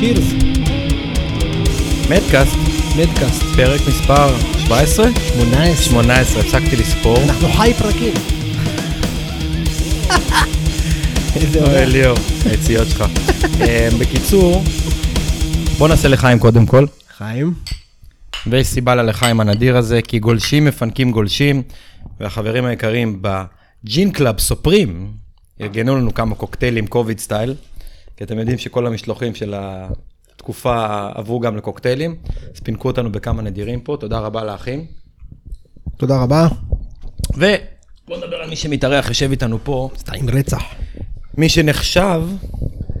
Cheers, מדקאסט, מדקאסט, פרק מספר 17? 18. 18, הפסקתי לספור. אנחנו חי פרקים. איזה אוי. ליאור, היציאות שלך. אה, בקיצור, בוא נעשה לחיים קודם כל. חיים, ויש סיבה ללחיים הנדיר הזה, כי גולשים מפנקים גולשים, והחברים היקרים ב Gin Club סופרים, ארגנו לנו כמה קוקטיילים COVID style, כי אתם יודעים שכל המשלוחים של התקופה עברו גם לקוקטיילים, אז פינקו אותנו בכמה נדירים פה, תודה רבה לאחים. תודה רבה. ובוא נדבר על מי שמתארח, יושב איתנו פה, סתם רצח. מי שנחשב,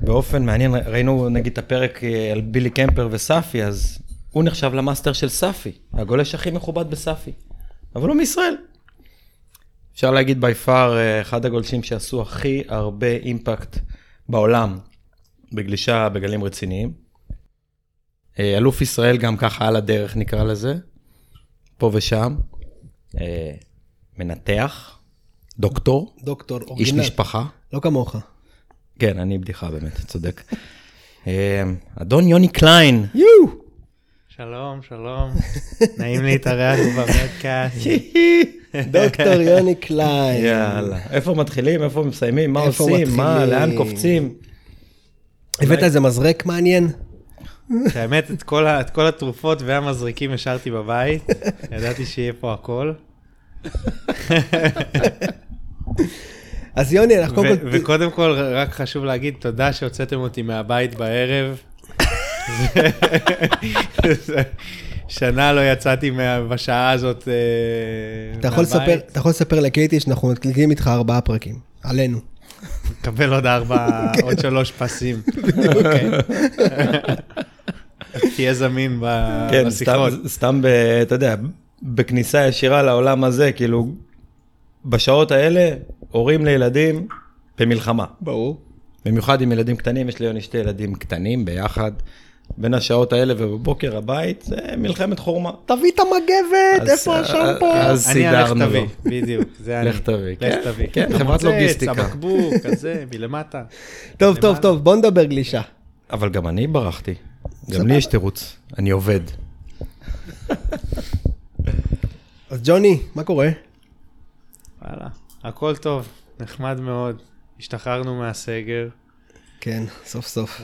באופן מעניין, ראינו נגיד את הפרק אה, על בילי קמפר וסאפי, אז הוא נחשב למאסטר של סאפי, הגולש הכי מכובד בסאפי, אבל הוא מישראל. אפשר להגיד בי פאר, אחד הגולשים שעשו הכי הרבה אימפקט בעולם בגלישה בגלים רציניים. אה, אלוף ישראל גם ככה על הדרך נקרא לזה, פה ושם. אה, מנתח, דוקטור, דוקטור איש אורגינל. משפחה. לא כמוך. כן, אני בדיחה באמת, צודק. אה, אדון יוני קליין, יואו! שלום, שלום. נעים להתארח במדקאסט. דוקטור יוני קליין. יאללה. איפה מתחילים, איפה מסיימים, מה איפה עושים, מה, מתחילים? לאן קופצים? הבאת איזה מזרק מעניין? האמת, את כל ה- את כל התרופות והמזריקים השארתי בבית. ידעתי שיהיה פה הכל. אז יוני, אנחנו קודם ו- כל... וקודם כל, רק חשוב להגיד תודה שהוצאתם אותי מהבית בערב. שנה לא יצאתי מה- בשעה הזאת אה, אתה יכול לספר- מהבית. אתה יכול לספר לקייטי שאנחנו מקליטים איתך ארבעה פרקים. עלינו. קבל עוד ארבע, עוד שלוש פסים. תהיה זמין ב- כן, בשיחות. סתם- אתה יודע, בכניסה ישירה לעולם הזה, כאילו, בשעות האלה, הורים לילדים במלחמה. ברור. במיוחד עם ילדים קטנים, יש ליוני שתי ילדים קטנים ביחד. בין השעות האלה ובבוקר הבית, זה מלחמת חורמה. תביא את המגבת, אז- איפה השמפו? אז אני אלך סידרנו תביא, לו. בדיוק, זה אני. לך תביא, לך כן, תביא. כן, חברת המוצץ, לוגיסטיקה. הבקבוק, הזה, מלמטה. טוב, טוב. טוב, בוא נדבר גלישה. אבל גם אני ברחתי. גם. לי יש תירוץ, אני עובד. אז ג'וני, מה קורה? וואלה, הכל טוב, נחמד מאוד. השתחררנו מהסגר, כן, סוף סוף.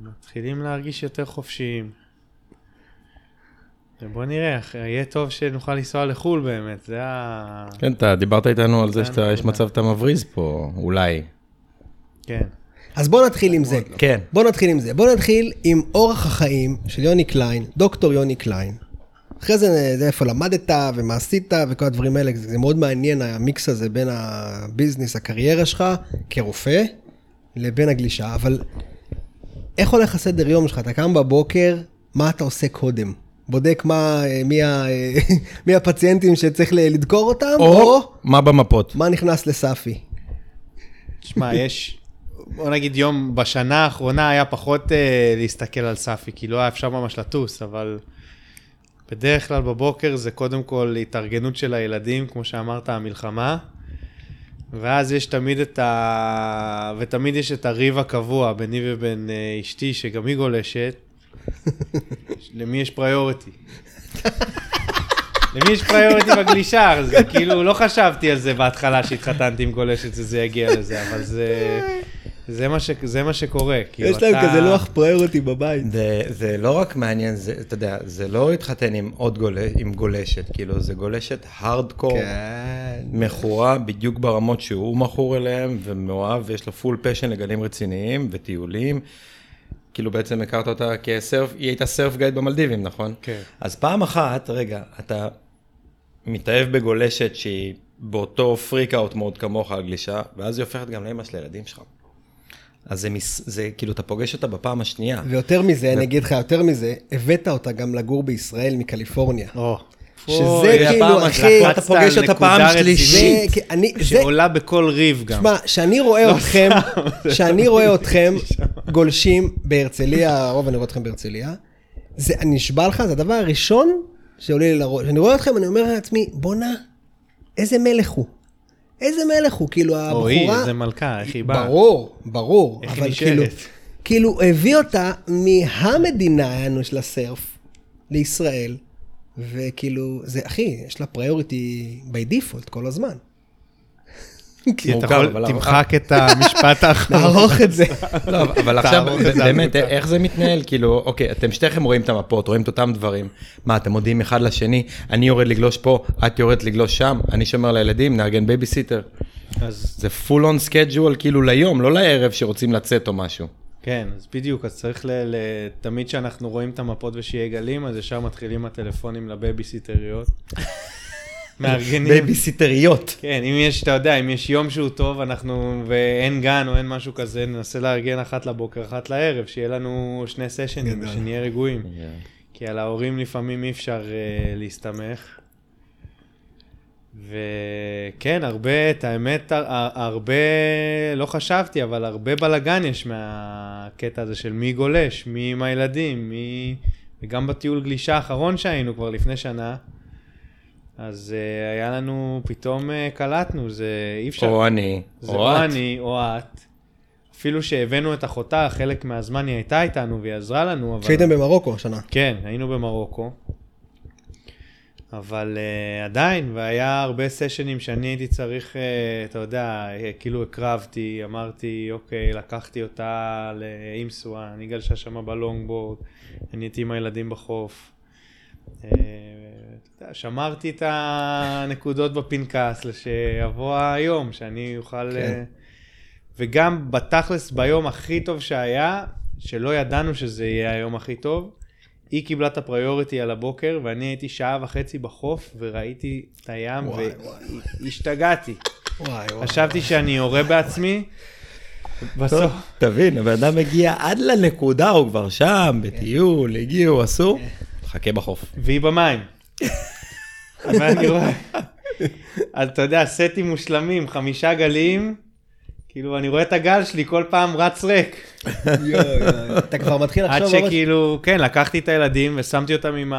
ומתחילים להרגיש יותר חופשיים. ובוא נראה, יהיה טוב שנוכל לנסוע לחו"ל באמת, זה ה... כן, אתה דיברת איתנו על זה שיש. מצב שאתה מבריז פה, אולי. כן. אז בוא נתחיל עם זה. כן. בוא נתחיל עם זה. בוא נתחיל עם אורח החיים של יוני קליין, דוקטור יוני קליין. אחרי זה, זה איפה למדת ומה עשית וכל הדברים האלה, זה, זה מאוד מעניין המיקס הזה בין הביזנס, הקריירה שלך כרופא, לבין הגלישה, אבל איך הולך הסדר יום שלך? אתה קם בבוקר, מה אתה עושה קודם? בודק מה, אה, מי, ה, אה, מי הפציינטים שצריך לדקור אותם, או, או מה במפות? מה נכנס לסאפי? תשמע, יש, בוא נגיד יום בשנה האחרונה היה פחות אה, להסתכל על סאפי, כי לא היה אפשר ממש לטוס, אבל בדרך כלל בבוקר זה קודם כל התארגנות של הילדים, כמו שאמרת, המלחמה, ואז יש תמיד את ה... ותמיד יש את הריב הקבוע ביני ובין אה, אשתי, שגם היא גולשת, למי יש פריוריטי. למי יש פריוריטי בגלישה? זה כאילו, לא חשבתי על זה בהתחלה שהתחתנתי עם גולשת שזה יגיע לזה, אבל זה... זה מה, ש... זה מה שקורה. כאילו, יש להם אתה- כזה לוח priority בבית. זה, זה לא רק מעניין, זה, אתה יודע, זה לא להתחתן עם עוד גולש, עם גולשת, כאילו, זה גולשת הארדקור, כן. מכורה בדיוק ברמות שהוא מכור אליהם, ומאוהב, ויש לו full passion לגלים רציניים וטיולים. כאילו בעצם הכרת אותה כ surf, היא הייתה surf guide במלדיבים, נכון? כן. אז פעם אחת, רגע, אתה מתאהב בגולשת שהיא באותו freak out מאוד כמוך על גלישה, ואז היא הופכת גם לאמא של הילדים שלך. אז זה, מס, זה כאילו, אתה פוגש אותה בפעם השנייה. ויותר מזה, אני אגיד לך יותר מזה, הבאת אותה גם לגור בישראל מקליפורניה. או. שזה אוי, כאילו, אחי, אתה פוגש אותה פעם שלישית. זה, אני, זה, שעולה בכל ריב גם. שמע, שאני רואה אתכם, שאני רואה אתכם גולשים בהרצליה, הרוב אני רואה אתכם בהרצליה, זה, אני נשבע לך, זה הדבר הראשון שעולה לי לראש. אני רואה אתכם, אני אומר לעצמי, בואנה, איזה מלך הוא. איזה מלך הוא, כאילו הבחורה... או היא, איזה מלכה, איך היא באה. ברור, ברור. איך היא נשארת. כאילו, כאילו הביא אותה מהמדינה, יענו, של ה surf, לישראל, וכאילו, זה, אחי, יש לה priority by default כל הזמן. כי אתה יכול, תמחק את המשפט האחרון. לערוך את זה. לא, אבל עכשיו, באמת. איך זה מתנהל? כאילו, אוקיי, אתם שתיכם רואים את המפות, רואים את אותם דברים. מה, אתם מודיעים אחד לשני, אני יורד לגלוש פה, את יורדת לגלוש שם, אני שומר לילדים, נארגן בייביסיטר. אז זה full on schedule כאילו ליום, לא לערב שרוצים לצאת או משהו. כן, אז בדיוק, אז צריך ל... ל... תמיד כשאנחנו רואים את המפות ושיהיה גלים, אז ישר מתחילים הטלפונים לבייביסיטריות. מארגנים. בייביסיטריות. כן, אם יש, אתה יודע, אם יש יום שהוא טוב, אנחנו, ואין גן או אין משהו כזה, ננסה לארגן אחת לבוקר, אחת לערב, שיהיה לנו שני סשנים. שנהיה רגועים. כי על ההורים לפעמים אי אפשר uh, להסתמך. וכן, הרבה, את האמת, הר- הרבה, לא חשבתי, אבל הרבה בלאגן יש מהקטע הזה של מי גולש, מי עם הילדים, מי... וגם בטיול גלישה האחרון שהיינו כבר לפני שנה, אז uh, היה לנו, פתאום uh, קלטנו, זה אי אפשר. או אני, זה או או את. אני או את. אפילו שהבאנו את אחותה, חלק מהזמן היא הייתה איתנו והיא עזרה לנו, אבל... כשהייתם במרוקו השנה. כן, היינו במרוקו. אבל uh, עדיין, והיה הרבה סשנים שאני הייתי צריך, uh, אתה יודע, כאילו הקרבתי, אמרתי, אוקיי, לקחתי אותה לאימסואה, אני גלשה שם בלונגבורד, אני הייתי עם הילדים בחוף. Uh, שמרתי את הנקודות בפנקס לשיבוא היום, שאני אוכל... כן. כן. וגם בתכלס, ביום הכי טוב שהיה, שלא ידענו שזה יהיה היום הכי טוב, היא קיבלה את הפריוריטי על הבוקר, ואני הייתי שעה וחצי בחוף, וראיתי את הים, והשתגעתי. וואי, וואי. חשבתי שאני יורה בעצמי, בסוף... תבין, הבן אדם מגיע עד לנקודה, הוא כבר שם, בטיול, הגיעו, עשו, חכה בחוף. והיא במים. ואני רואה, אז אתה יודע, סטים מושלמים, חמישה גלים, כאילו, אני רואה את הגל שלי כל פעם רץ ריק. אתה כבר מתחיל עד לחשוב... ממש- שכאילו, כן, לקחתי את הילדים ושמתי אותם עם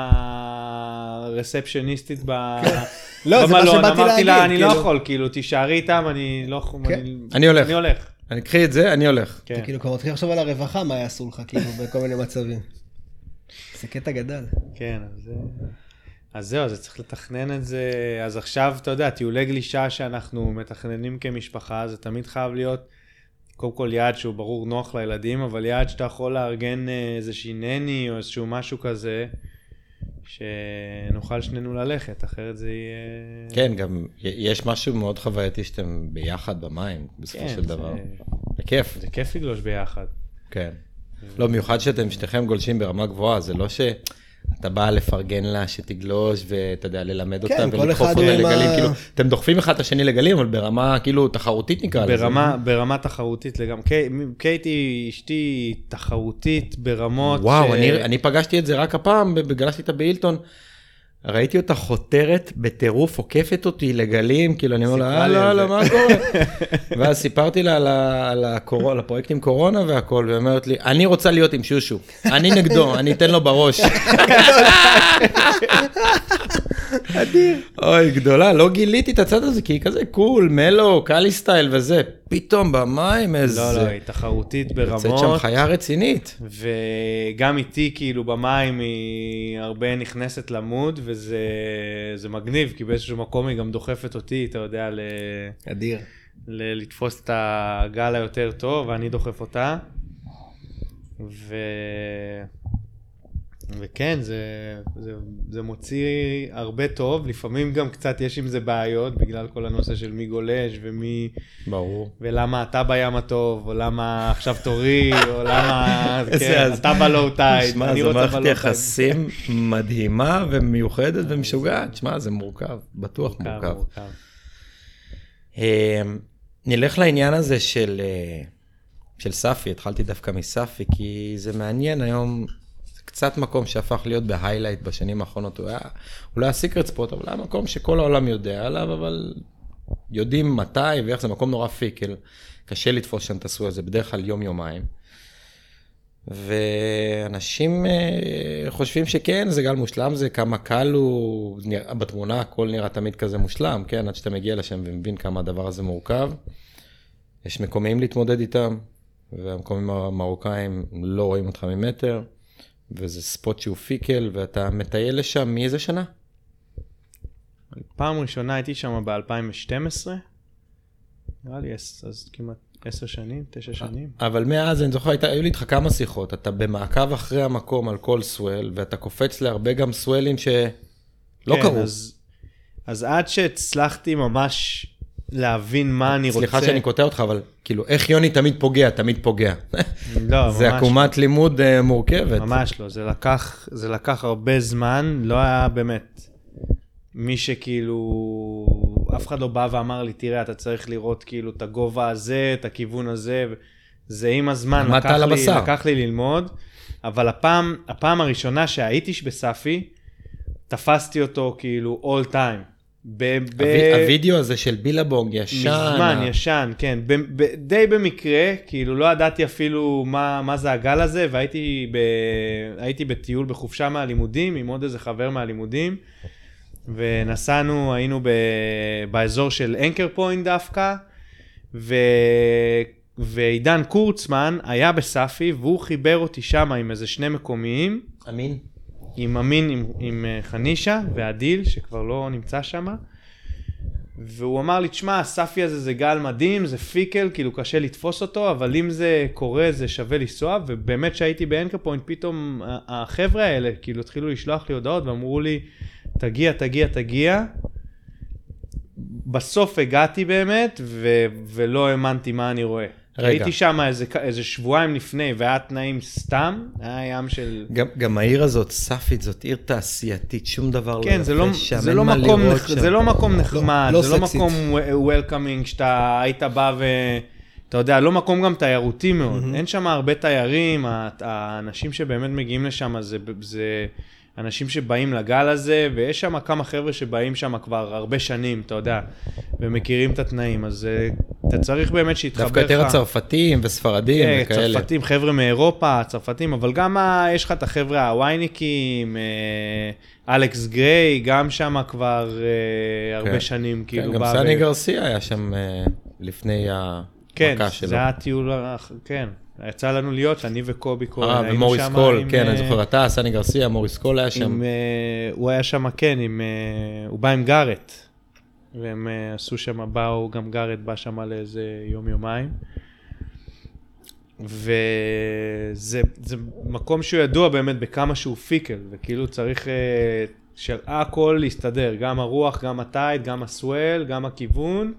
הרספשניסטית ב... לא, זה מה במלון, אמרתי לה, אני לא כאילו. יכול, כאילו, תישארי איתם, אני לא יכול... כן. אני הולך. אני הולך, אני קחי את זה, אני הולך. אתה כן. כאילו כבר מתחיל לחשוב על הרווחה, מה יעשו לך, כאילו, בכל מיני מצבים. זה קטע גדל. כן, אז, זה- אז זהו, אז צריך לתכנן את זה. אז עכשיו, אתה יודע, טיולי גלישה שאנחנו מתכננים כמשפחה, זה תמיד חייב להיות, קודם כל יעד שהוא ברור נוח לילדים, אבל יעד שאתה יכול לארגן אה, איזושהי נני או איזשהו משהו כזה, שנוכל שנינו ללכת, אחרת זה יהיה... כן, גם יש משהו מאוד חווייתי שאתם ביחד במים, בסופו כן, של דבר. זה- כיף. זה כיף לגלוש ביחד. כן. לא, במיוחד שאתם שניכם גולשים ברמה גבוהה, זה לא שאתה בא לפרגן לה שתגלוש ואתה יודע, ללמד אותה כן, ולדחוף אותה לגלים, ה- כאילו, אתם דוחפים אחד את השני לגלים, אבל ברמה כאילו תחרותית נקרא לזה. ברמה, ברמה תחרותית לגמרי. קי- קייטי, אשתי תחרותית ברמות וואו, ש- אני, אני פגשתי את זה רק הפעם, גלשתי איתה באילטון. ראיתי אותה חותרת בטירוף, עוקפת אותי לגלים, כאילו אני אומר לה, הלו, זה." מה קורה? ואז סיפרתי לה על, על, הקור... על הפרויקט עם קורונה והכל, והיא אומרת לי, אני רוצה להיות עם שושו, אני נגדו, אני אתן לו בראש. אדיר. אוי, גדולה, לא גיליתי את הצד הזה, כי היא כזה קול, מלו, קאלי סטייל וזה. פתאום במים איזה... לא, לא, היא תחרותית יוצאת שם ברמות. חיה רצינית. וגם איתי, כאילו, במים היא הרבה נכנסת למוד, וזה זה מגניב, כי באיזשהו מקום היא גם דוחפת אותי, אתה יודע, ל... אדיר. ל- לתפוס את הגל היותר טוב, ואני דוחף אותה. ו... וכן, זה, זה, זה מוציא הרבה טוב, לפעמים גם קצת יש עם זה בעיות, בגלל כל הנושא של מי גולש ומי... ברור. ולמה אתה בים הטוב, או למה עכשיו תורי, או למה כן, אז- אתה בלואו טייד, שמע, אני זו רוצה מערכת בלואו טייד. יחסים מדהימה ומיוחדת ומשוגעת. שמע, זה מורכב, בטוח מורכב. מורכב. אה, נלך לעניין הזה של, אה, של ספי, התחלתי דווקא מספי, כי זה מעניין היום, קצת מקום שהפך להיות ב highlight בשנים האחרונות, הוא היה, הוא לא היה secret spot, אבל היה מקום שכל העולם יודע עליו, אבל יודעים מתי ואיך זה מקום נורא fickle, קשה לתפוס שם את ה swell הזה, בדרך כלל יום-יומיים. ואנשים אה, חושבים שכן, זה גל מושלם, זה כמה קל הוא, נראה- בתמונה הכל נראה תמיד כזה מושלם, כן? עד שאתה מגיע לשם ומבין כמה הדבר הזה מורכב. יש מקומיים להתמודד איתם, והמקומיים המרוקאים לא רואים אותך ממטר, וזה ספוט שהוא פיקל, ואתה מטייל לשם מאיזה שנה? פעם ראשונה הייתי שם ב-2012. נראה לי אז, אז כמעט עשר שנים, תשע שנים. אבל מאז, אני זוכר, היית- היו לי איתך כמה שיחות, אתה במעקב אחרי המקום על כל סוול, ואתה קופץ להרבה גם סוולים שלא כן, קרו. אז, אז עד שהצלחתי ממש להבין מה אני רוצה... סליחה שאני קוטע אותך, אבל כאילו, איך יוני תמיד פוגע, תמיד פוגע. לא, זה ממש עקומת לימוד אה, מורכבת. ממש לא, זה לקח, זה לקח הרבה זמן, לא היה באמת מי שכאילו, אף אחד לא בא ואמר לי, תראה, אתה צריך לראות כאילו את הגובה הזה, את הכיוון הזה, זה עם הזמן, לקח לי, הבשר. לקח לי ללמוד, אבל הפעם, הפעם הראשונה שהייתי בספי, תפסתי אותו כאילו all time. ב- ב- הווי- הווידאו הזה של בילבונג ישן. מזמן, ישן, כן. ב, ב, די במקרה, כאילו לא ידעתי אפילו מה, מה זה הגל הזה, והייתי ב, בטיול בחופשה מהלימודים עם עוד איזה חבר מהלימודים, ונסענו, היינו ב, באזור של אנקר פוינט דווקא, ו, ועידן קורצמן היה בספי, והוא חיבר אותי שם עם איזה שני מקומיים. אמין. עם אמין, עם, עם אה, חנישה ועדיל, שכבר לא נמצא שם. והוא אמר לי, תשמע, הספי הזה זה גל מדהים, זה פיקל, כאילו קשה לתפוס אותו, אבל אם זה קורה זה שווה לנסוע, ובאמת כשהייתי באנקר פוינט, פתאום החבר'ה האלה כאילו התחילו לשלוח לי הודעות ואמרו לי, תגיע, תגיע, תגיע. בסוף הגעתי באמת, ו- ולא האמנתי מה אני רואה. רגע. הייתי שם איזה, איזה שבועיים לפני, והיה תנאים סתם, היה ים של... גם, גם העיר הזאת, סאפית, זאת עיר תעשייתית, שום דבר לא כן, יפה זה לא, זה לא מקום, לראות נח, שם. זה לא מקום נחמד, לא זה לא סקסית. מקום וולקאמינג שאתה היית בא ו... אתה יודע, לא מקום גם תיירותי מאוד. אין שם הרבה תיירים, האנשים שבאמת מגיעים לשם זה, זה אנשים שבאים לגל הזה, ויש שם כמה חבר'ה שבאים שם כבר הרבה שנים, אתה יודע, ומכירים את התנאים, אז אה, אתה צריך באמת שיתחבר לך. דווקא יותר הצרפתים וספרדים כן, וכאלה. צרפתים, חבר'ה מאירופה, צרפתים, אבל גם ה, יש לך את החבר'ה ההוואיאנים, אה, אלכס גריי, גם שם כבר אה, הרבה כן. שנים, כאילו, כן, גם סני ו- גרסיה היה שם אה, לפני כן, המכה שלו. זה היה טיול, כן, יצא לנו להיות, אני וקובי כהן, אה, היינו ומוריס שמה קול, עם, כן, אני אה, זוכר, אתה, סני גרסיה, מוריס קול היה שם. אה, הוא היה שם, כן, אה, הוא בא עם גארט, והם אה, עשו שם, באו, גם גארט בא שם לאיזה יום-יומיים. וזה זה מקום שהוא ידוע באמת בכמה שהוא פיקל, וכאילו צריך אה, שהכל להסתדר, גם הרוח, גם הטייד, גם הסוול, גם הכיוון,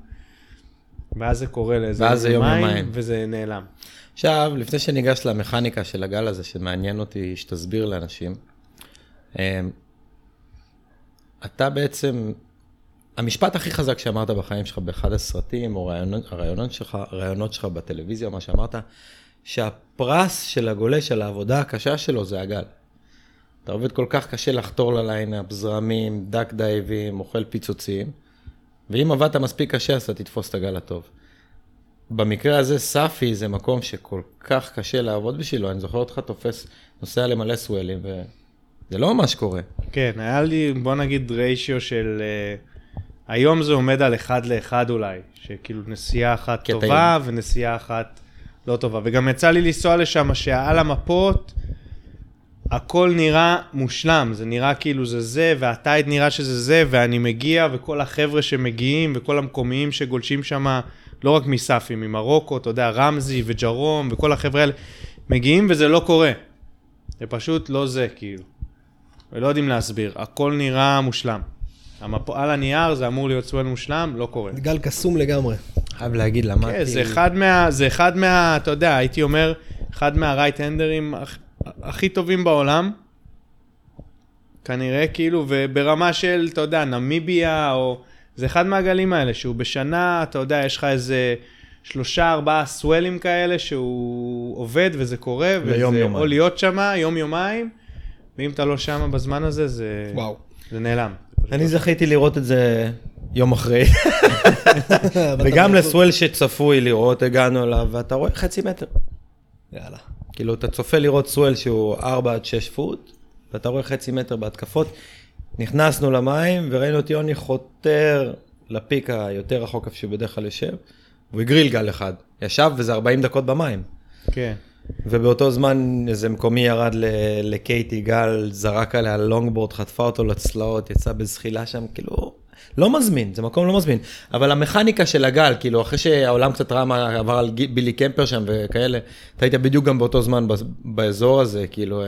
ואז זה קורה לאיזה יום-יומיים. וזה נעלם. עכשיו, לפני שניגש למכניקה של הגל הזה, שמעניין אותי שתסביר לאנשים, אמ, אתה בעצם, המשפט הכי חזק שאמרת בחיים שלך באחד הסרטים, או רעיונות, הרעיונות שלך, הרעיונות שלך בטלוויזיה, מה שאמרת, שהפרס של הגולש על העבודה הקשה שלו זה הגל. אתה עובד כל כך קשה לחתור לליינאפ, זרמים, דק דייבים, אוכל פיצוצים, ואם עבדת מספיק קשה, אז אתה תתפוס את הגל הטוב. במקרה הזה סאפי זה מקום שכל כך קשה לעבוד בשבילו, אני זוכר אותך תופס, נוסע למלא סוולים, וזה לא ממש קורה. כן, היה לי, בוא נגיד, ריישיו של... אה, היום זה עומד על אחד לאחד אולי, שכאילו נסיעה אחת טובה ונסיעה אחת לא טובה. וגם יצא לי לנסוע לשם שעל המפות הכל נראה מושלם, זה נראה כאילו זה זה, והטייד נראה שזה זה, ואני מגיע, וכל החבר'ה שמגיעים, וכל המקומיים שגולשים שם, לא רק מסאפי, ממרוקו, אתה יודע, רמזי וג'רום, וכל החבר'ה האלה, מגיעים וזה לא קורה. זה פשוט לא זה, כאילו. ולא יודעים להסביר, הכל נראה מושלם. המפ... על הנייר זה אמור להיות סואל מושלם, לא קורה. גל קסום לגמרי. חייב להגיד, למדתי... כן, זה אחד מה... זה אחד מה... אתה יודע, הייתי אומר, אחד מהרייט הנדרים הכ... הכי טובים בעולם. כנראה, כאילו, וברמה של, אתה יודע, נמיביה, או... זה אחד מהגלים האלה, שהוא בשנה, אתה יודע, יש לך איזה שלושה, ארבעה סוולים כאלה, שהוא עובד וזה קורה, וזה ליום-יומיים. או להיות שם יום-יומיים, ואם אתה לא שם בזמן הזה, זה... וואו. זה נעלם. אני זכיתי לראות את זה יום אחרי, וגם לסוול שצפוי לראות, הגענו אליו, ואתה רואה חצי מטר. יאללה. כאילו, אתה צופה לראות סואל שהוא 4 עד 6 פוט, ואתה רואה חצי מטר בהתקפות. נכנסנו למים וראינו את יוני חותר לפיק היותר רחוק איפה שהוא בדרך כלל יושב, והוא הגריל גל אחד. ישב וזה 40 דקות במים. כן. ובאותו זמן איזה מקומי ירד לקייטי גל, זרק עליה לונגבורד, חטפה אותו לצלעות, יצא בזחילה שם, כאילו, לא מזמין, זה מקום לא מזמין. אבל המכניקה של הגל, כאילו, אחרי שהעולם קצת ראה מה עבר על בילי קמפר שם וכאלה, אתה היית בדיוק גם באותו זמן באזור הזה, כאילו,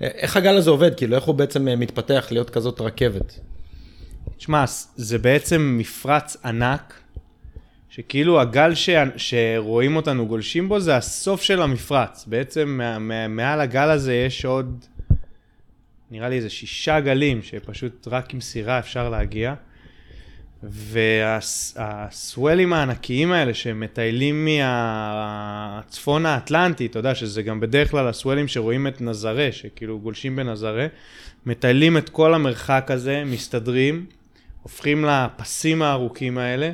איך הגל הזה עובד, כאילו, איך הוא בעצם אה, מתפתח להיות כזאת רכבת? תשמע, זה בעצם מפרץ ענק, שכאילו הגל ש... שרואים אותנו גולשים בו זה הסוף של המפרץ. בעצם. מעל הגל הזה יש עוד, נראה לי איזה שישה גלים, שפשוט רק עם סירה אפשר להגיע. והסוולים הענקיים האלה שמטיילים מהצפון האטלנטי, אתה יודע שזה גם בדרך כלל הסוולים שרואים את נזרה, שכאילו גולשים בנזרה, מטיילים את כל המרחק הזה, מסתדרים, הופכים לפסים הארוכים האלה,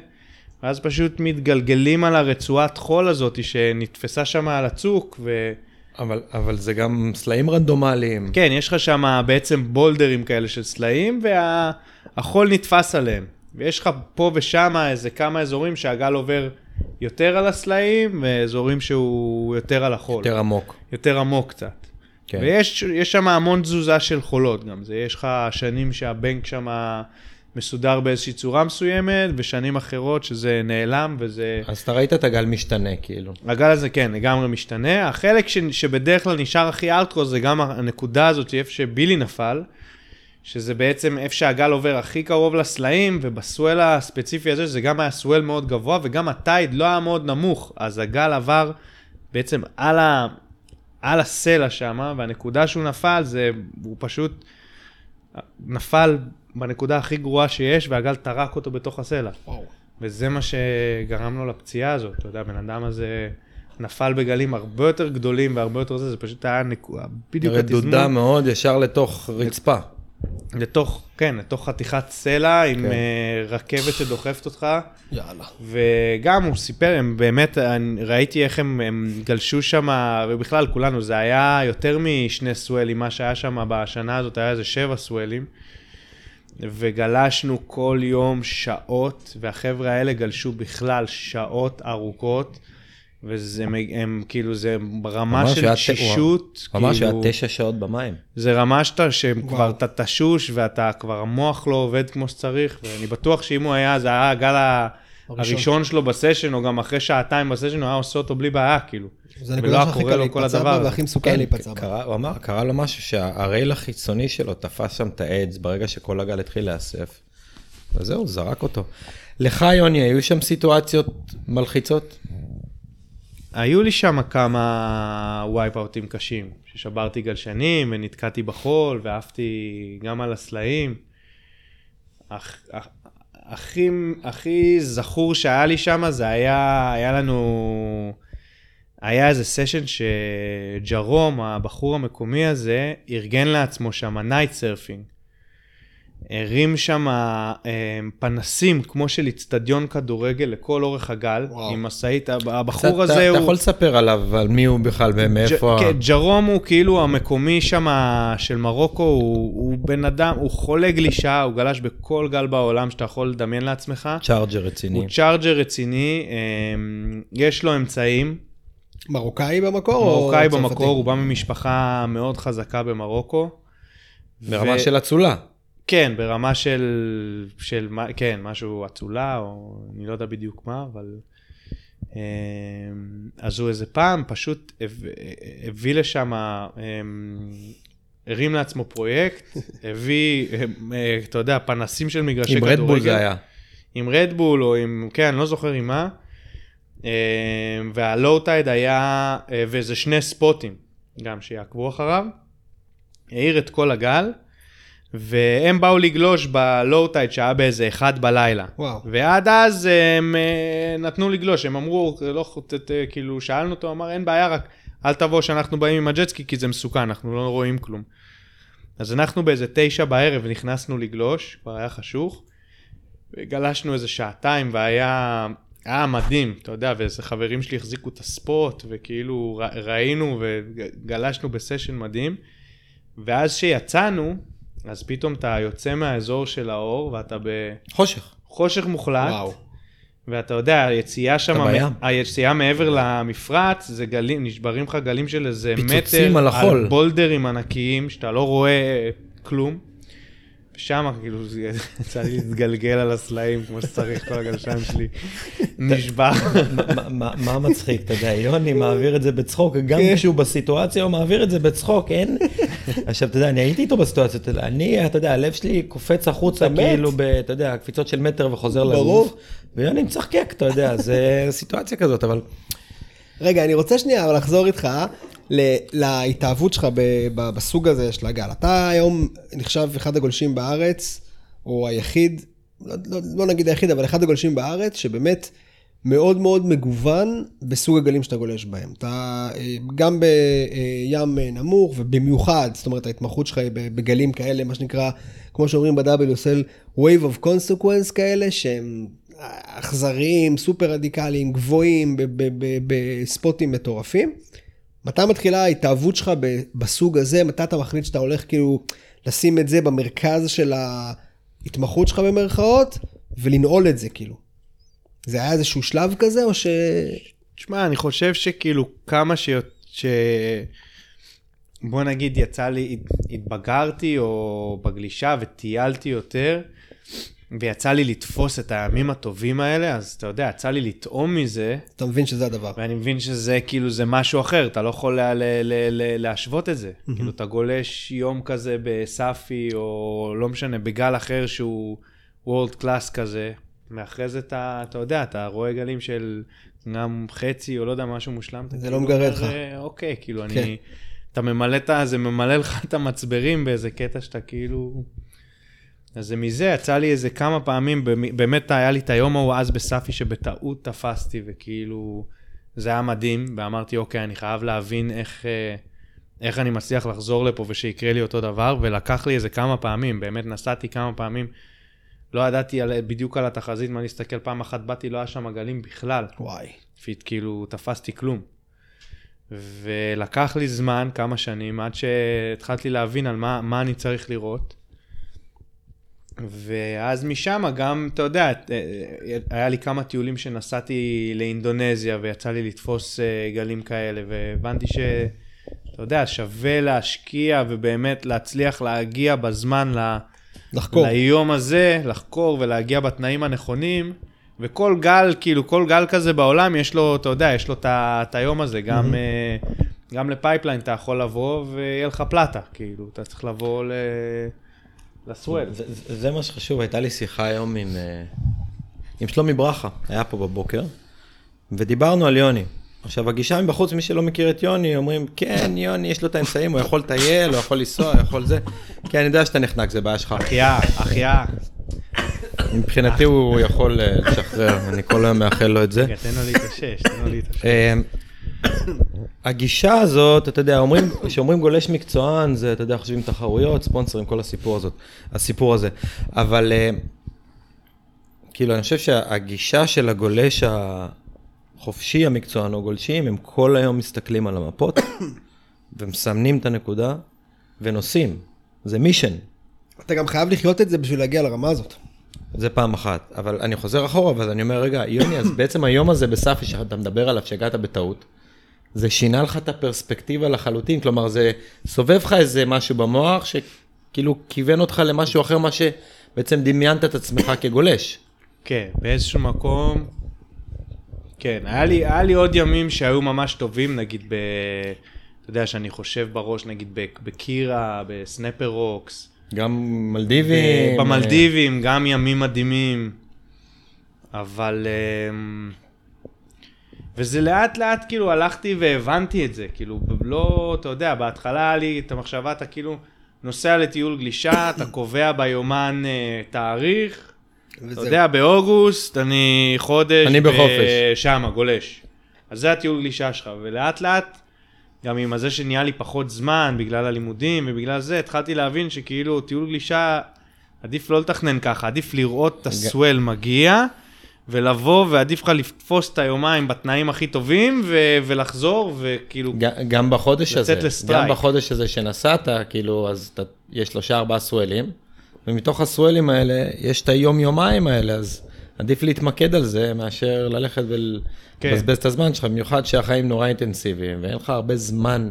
ואז פשוט מתגלגלים על הרצועת חול הזאת שנתפסה שם על הצוק, ו... אבל, אבל זה גם סלעים רנדומליים. כן, יש לך שם בעצם בולדרים כאלה של סלעים, והחול וה... נתפס עליהם. ויש לך פה ושם איזה כמה אזורים שהגל עובר יותר על הסלעים, ואזורים שהוא יותר על החול. יותר עמוק. יותר עמוק קצת. כן. ויש יש שם המון תזוזה של חולות גם. זה, יש לך שנים שהבנק שם מסודר באיזושהי צורה מסוימת, ושנים אחרות שזה נעלם וזה... אז אתה ראית את הגל משתנה, כאילו. הגל הזה כן, לגמרי משתנה. החלק ש, שבדרך כלל נשאר הכי ארטקור זה גם הנקודה הזאת, איפה שבילי נפל, שזה בעצם איפה שהגל עובר הכי קרוב לסלעים, ובסואל הספציפי הזה, שזה גם היה סואל מאוד גבוה, וגם הטייד לא היה מאוד נמוך, אז הגל עבר בעצם על, ה, על הסלע שם, והנקודה שהוא נפל זה, הוא פשוט נפל בנקודה הכי גרועה שיש, והגל טרק אותו בתוך הסלע. וואו. וזה מה שגרם לו לפציעה הזאת, אתה יודע, הבן אדם הזה נפל בגלים הרבה יותר גדולים והרבה יותר זה, זה פשוט היה נקודה, בדיוק רדודה התזמון, מאוד ישר לתוך רצפה. לתוך, כן, לתוך חתיכת סלע עם כן. אה, רכבת שדוחפת אותך, יאללה. וגם הוא סיפר, הם באמת, אני ראיתי איך הם, הם גלשו שם, ובכלל כולנו, זה היה יותר משני סואלים, מה שהיה שם בשנה הזאת היה איזה שבע סואלים. וגלשנו כל יום שעות, והחבר'ה האלה גלשו בכלל שעות ארוכות, וזה הם, הם כאילו, זה רמה של תשישות, ממש היה כאילו, תשע שעות במים. זה רמה שאתה, שהם וואו. כבר, אתה תשוש, ואתה כבר, המוח לא עובד כמו שצריך, ואני בטוח שאם הוא היה, זה היה הגל ה- הראשון. הראשון שלו בסשן, או גם אחרי שעתיים בסשן, הוא היה עושה אותו בלי בעיה, כאילו. זה ולא הנקודה היה שהכי קורה קל לו כל להיפצע הדבר בה. והכי מסוכן כן, להיפצע בה. קרה, הוא אמר, קרה לו משהו שהרייל החיצוני שלו תפס שם את העץ ברגע שכל הגל התחיל להיאסף. וזהו, זרק אותו. לך, יוני, היו שם סיטואציות מלחיצות? היו לי שם כמה וייפאוטים קשים, ששברתי גלשנים ונתקעתי בחול ועפתי גם על הסלעים. הכ, הכ, הכי, הכי זכור שהיה לי שם זה היה, היה לנו, היה איזה session שג'רום, הבחור המקומי הזה, ארגן לעצמו שם night surfing. הרים שם אה, פנסים כמו של איצטדיון כדורגל לכל אורך הגל, וואו. עם משאית, הבחור אתה, הזה אתה הוא... יכול לספר עליו, על מי הוא בכלל ומאיפה... כן, ג'רום הוא כאילו המקומי שם של מרוקו, הוא, הוא בן אדם, הוא חולה גלישה, הוא גלש בכל גל בעולם שאתה יכול לדמיין לעצמך. צ'ארג'ר רציני. הוא צ'ארג'ר רציני, אמ, יש לו אמצעים, מרוקאי במקור? מרוקאי? במקור, הוא בא ממשפחה מאוד חזקה במרוקו. ברמה ו- של אצולה. כן, ברמה של, של, כן, משהו אצולה, או אני לא יודע בדיוק מה, אבל... אמ, אז הוא איזה פעם פשוט הביא, לשם, אמ, הרים לעצמו פרויקט, הביא, אמ, אתה יודע, פנסים של מגרשי עם כדורגל. רדבול זה היה. עם רדבול, או עם, כן, אני לא זוכר עם מה. אמ, והלואו טייד היה, אה, ואיזה שני ספוטים, גם שיעקבו אחריו. העיר את כל הגל, והם באו לגלוש בלואו טייד שהיה באיזה אחד בלילה. וואו. ועד אז הם אה, נתנו לגלוש, הם אמרו, לא, ת, ת, כאילו, שאלנו אותו, אמר, אין בעיה, רק אל תבוא שאנחנו באים עם הג'טסקי, כי זה מסוכן, אנחנו לא רואים כלום. אז אנחנו באיזה תשע בערב נכנסנו לגלוש, כבר היה חשוך, וגלשנו איזה שעתיים, והיה היה מדהים, אתה יודע, ואיזה חברים שלי החזיקו את הספוט, וכאילו ראינו וגלשנו בסשן מדהים. ואז שיצאנו, אז פתאום אתה יוצא מהאזור של האור, ואתה חושך. בחושך מוחלט. וואו. ואתה יודע, היציאה שם. היציאה מעבר למפרץ, זה גלים, נשברים לך גלים של איזה פיצוצים מטר, על החול. בולדרים ענקיים, שאתה לא רואה כלום. ושם, כאילו, יצא לי להתגלגל על הסלעים כמו שצריך, כל הגלשן שלי נשבר. מה- מצחיק, אתה יודע, יוני מעביר את זה בצחוק, גם כשהוא בסיטואציה הוא מעביר את זה בצחוק, אין... עכשיו, אתה יודע, אני הייתי איתו בסיטואציות האלה, אני, אתה יודע, הלב שלי קופץ החוצה. כאילו, ב- אתה יודע, קפיצות של מטר וחוזר ברור. לגוף, ויוני מצחקק, אתה יודע, זה סיטואציה כזאת, אבל... רגע, אני רוצה שנייה לחזור איתך להתאהבות שלך בסוג הזה של הגל. אתה היום נחשב אחד הגולשים בארץ, או היחיד, לא, לא, לא נגיד היחיד, אבל אחד הגולשים בארץ, שבאמת מאוד מאוד מגוון בסוג הגלים שאתה גולש בהם. אתה אה, גם בים אה, נמוך, ובמיוחד, זאת אומרת, ההתמחות שלך היא בגלים כאלה, מה שנקרא, כמו שאומרים ב-WSL, wave of consequence כאלה, שהם אכזריים, סופר רדיקליים, גבוהים, בספוטים מטורפים. מתי מתחילה ההתאהבות שלך בסוג הזה? מתי אתה מחליט שאתה הולך כאילו לשים את זה במרכז של ההתמחות שלך במרכאות, ולנעול את זה כאילו? זה היה איזשהו שלב כזה, או ש... תשמע, אני חושב שכאילו כמה ש... ש... בוא נגיד, יצא לי, התבגרתי או בגלישה וטיילתי יותר, ויצא לי לתפוס את הימים הטובים האלה, אז אתה יודע, יצא לי לטעום מזה, אתה מבין שזה הדבר. ואני מבין שזה כאילו, זה משהו אחר, אתה לא יכול לה, ל, ל, ל, להשוות את זה. כאילו, אתה גולש יום כזה בסאפי, או לא משנה, בגל אחר שהוא וורלד קלאס כזה, ואחרי זה אתה, אתה יודע, אתה רואה גלים של גם חצי, או לא יודע, משהו מושלם. זה כאילו לא מגרד לך. "אה, אוקיי, כאילו, כן. אני... אתה ממלא את ה... זה ממלא לך את המצברים באיזה קטע שאתה כאילו... אז זה מזה, יצא לי איזה כמה פעמים, באמת היה לי את היום ההוא אז בסאפי שבטעות תפסתי, וכאילו, זה היה מדהים, ואמרתי, אוקיי, אני חייב להבין איך, אה, איך אני מצליח לחזור לפה ושיקרה לי אותו דבר, ולקח לי איזה כמה פעמים, באמת נסעתי כמה פעמים, לא ידעתי על, בדיוק על התחזית, מה להסתכל, פעם אחת באתי, לא היה שם גלים בכלל. וואי. פיט, כאילו, תפסתי כלום. ולקח לי זמן, כמה שנים, עד שהתחלתי להבין על מה, מה אני צריך לראות. ואז משם גם, אתה יודע, אה, היה לי כמה טיולים שנסעתי לאינדונזיה ויצא לי לתפוס אה, גלים כאלה, והבנתי ש... אתה יודע, שווה להשקיע ובאמת להצליח להגיע בזמן ל... לחקור. ליום הזה, לחקור ולהגיע בתנאים הנכונים. וכל גל, כאילו, כל גל כזה בעולם, יש לו, אתה יודע, יש לו את היום הזה. גם, אה, גם לפייפליין אתה יכול לבוא ויהיה לך פלטה, כאילו, אתה צריך לבוא ל... ל swell. זה, זה- זה מה שחשוב, הייתה לי שיחה היום עם, אה, עם שלומי ברכה, היה פה בבוקר, ודיברנו על יוני. עכשיו, הגישה מבחוץ, מי שלא מכיר את יוני, אומרים, כן, יוני, יש לו את האמצעים, הוא יכול לטייל, הוא יכול לנסוע, הוא יכול זה. כן, אני יודע שאתה נחנק, זה בעיה שלך. אחיה, אחיה. מבחינתי הוא יכול אה, לשחרר, אני כל היום מאחל לו את זה. רגע, תן לו להתאושש, תן לו להתאושש. אה, הגישה הזאת, אתה יודע, אומרים, כשאומרים גולש מקצוען, זה, אתה יודע, חושבים תחרויות, ספונסרים, כל הסיפור הזאת, הסיפור הזה. אבל אה, כאילו, אני חושב שהגישה של הגולש החופשי, המקצוען או גולשים, הם כל היום מסתכלים על המפות, ומסמנים את הנקודה, ונוסעים. זה מישן. אתה גם חייב לחיות את זה בשביל להגיע לרמה הזאת. זה פעם אחת, אבל אני חוזר אחורה, ואז אני אומר, רגע, יוני, אז בעצם היום הזה בסאפי שאתה מדבר עליו, שהגעת בטעות, זה שינה לך את הפרספקטיבה לחלוטין, כלומר, זה סובב לך איזה משהו במוח, שכאילו כיוון אותך למשהו אחר, מה שבעצם דמיינת את עצמך כגולש. כן, באיזשהו מקום, כן, היה לי, היה לי עוד ימים שהיו ממש טובים, נגיד ב... אתה יודע, שאני חושב בראש, נגיד בקירה, בסנפר רוקס, גם מלדיבים. במלדיבים, גם ימים מדהימים, אבל... אמ, וזה לאט לאט כאילו הלכתי והבנתי את זה, כאילו לא, אתה יודע, בהתחלה היה לי את המחשבה, אתה כאילו נוסע לטיול גלישה, אתה קובע ביומן אה, תאריך, אתה. יודע, באוגוסט, אני חודש... אני בחופש. שמה, גולש. אז זה הטיול גלישה שלך, ולאט לאט, גם עם הזה שנהיה לי פחות זמן, בגלל הלימודים ובגלל זה, התחלתי להבין שכאילו טיול גלישה, עדיף לא לתכנן ככה, עדיף לראות את הסוול מגיע, ולבוא, ועדיף לך לתפוס את היומיים בתנאים הכי טובים, ו- ולחזור, וכאילו, גם בחודש הזה, לצאת לסטרייק. גם בחודש הזה שנסעת, כאילו, אז אתה, יש שלושה ארבעה סואלים, ומתוך הסואלים האלה, יש את היום-יומיים האלה, אז עדיף להתמקד על זה מאשר ללכת ולבזבז כן. את הזמן שלך, במיוחד שהחיים נורא אינטנסיביים, ואין לך הרבה זמן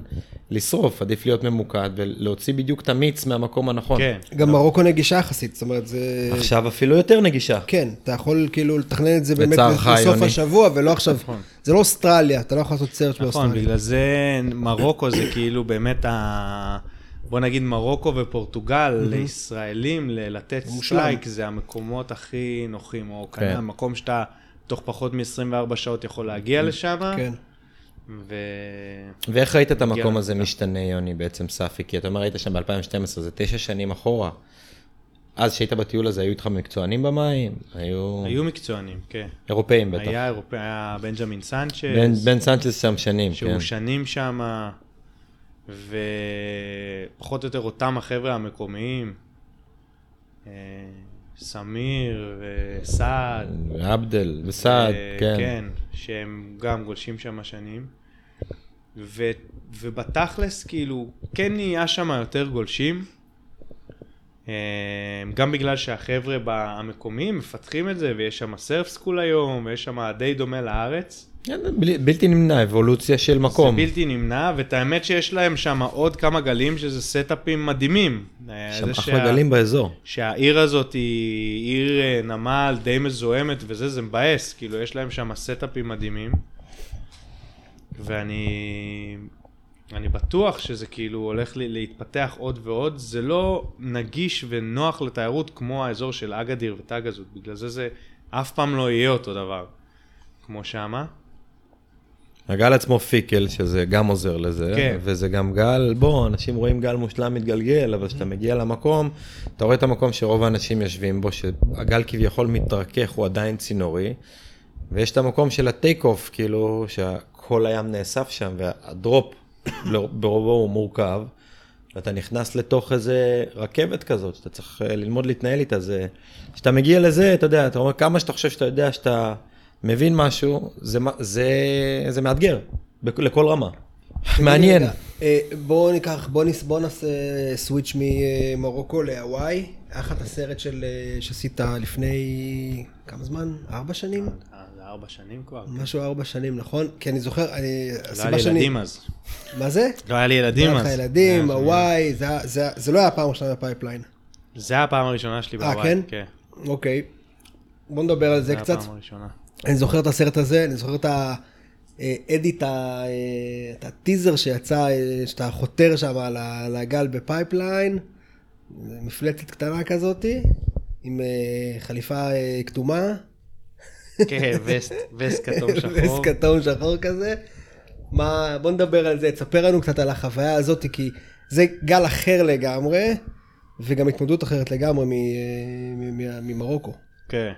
לשרוף, עדיף להיות ממוקד ולהוציא בדיוק את המיץ מהמקום הנכון. כן. גם מרוקו נגישה יחסית, זאת אומרת, זה... עכשיו אפילו יותר נגישה. כן, אתה יכול כאילו לתכנן את זה באמת לסוף יוני. השבוע, ולא עכשיו, נכון. זה לא אוסטרליה, אתה לא יכול לעשות סרט נכון, באוסטרליה. בגלל זה מרוקו זה כאילו באמת ה... בוא נגיד מרוקו ופורטוגל לישראלים ל- לתת. strike זה המקומות הכי נוחים, או כן. כנראה מקום שאתה תוך פחות מ-24 שעות יכול להגיע לשם. כן. ו... ואיך ראית את המקום הזה למצב. משתנה, יוני, בעצם סאפי? כי אתה אומר, היית שם ב-2012, זה תשע שנים אחורה. אז כשהיית בטיול הזה, היו איתך מקצוענים במים? היו... היו מקצוענים, כן. אירופאים בטח. היה אירופאי, היה בנג'מין סנצ'ס. בן, בן סנצ'ס שם שנים, שהוא כן. שנים שם, ופחות או יותר אותם החבר'ה המקומיים, אה, סמיר וסעד. עבדל וסעד, אה, כן. כן, שהם גם גולשים שם שנים. ו, ובתכלס, כאילו, כן נהיה שם יותר גולשים. אה, גם בגלל שהחבר'ה המקומיים מפתחים את זה, ויש שם סרף סקול היום, ויש שם די דומה לארץ. בלי- בלתי נמנע, אבולוציה של מקום. זה בלתי נמנע, ואת האמת שיש להם שם עוד כמה גלים שזה סטאפים מדהימים. אה, שם אחלה שה- גלים באזור. שהעיר הזאת היא עיר אה, נמל די מזוהמת וזה, זה מבאס, כאילו יש להם שם סטאפים מדהימים. ואני אני בטוח שזה כאילו הולך לי- להתפתח עוד ועוד, זה לא נגיש ונוח לתיירות כמו האזור של אגדיר וטאגזות, בגלל זה זה אף פעם לא יהיה אותו דבר, כמו שמה. הגל עצמו פיקל, שזה גם עוזר לזה, כן. וזה גם גל, בוא, אנשים רואים גל מושלם מתגלגל, אבל כשאתה מגיע למקום, אתה רואה את המקום שרוב האנשים יושבים בו, שהגל כביכול מתרכך, הוא עדיין צינורי, ויש את המקום של הטייק אוף, כאילו, שכל הים נאסף שם, והדרופ ברובו הוא מורכב, ואתה נכנס לתוך איזה רכבת כזאת, שאתה צריך אה, ללמוד להתנהל איתה, זה... כשאתה מגיע לזה, אתה יודע, אתה אומר, כמה שאתה חושב שאתה יודע שאתה מבין משהו, זה, זה, זה מאתגר, בכ- לכל רמה. מעניין. אה, בואו ניקח, בואו נס- בואו נעשה סוויץ' ממרוקו להוואי. היה לך את הסרט של, אה, שעשית לפני כמה זמן? ארבע שנים? אה, זה ארבע שנים כבר. משהו ארבע שנים, נכון? כי אני זוכר, אני, לא היה לי שאני... ילדים אז. מה זה? לא היה לי ילדים היה אז. לך ילדים, היה- הוואי, זה היה- זה היה- זה לא היה הפעם הראשונה בפייפליין. זה היה הפעם הראשונה שלי אה, בהוואי. כן? כן. אוקיי. בואו נדבר על זה זה קצת. הפעם הראשונה. אני זוכר את הסרט הזה, אני זוכר את ה edit, את הטיזר שיצא, אה, שאתה חותר שם על ה- על הגל בפייפליין, מפלצת קטנה כזאתי, עם אה, חליפה אה, כתומה, כן, וסט, וסט כתום שחור. וסט כתום שחור כזה. מה, בוא נדבר על זה, תספר לנו קצת על החוויה הזאת, כי זה גל אחר לגמרי, וגם התמודדות אחרת לגמרי ממרוקו. כן.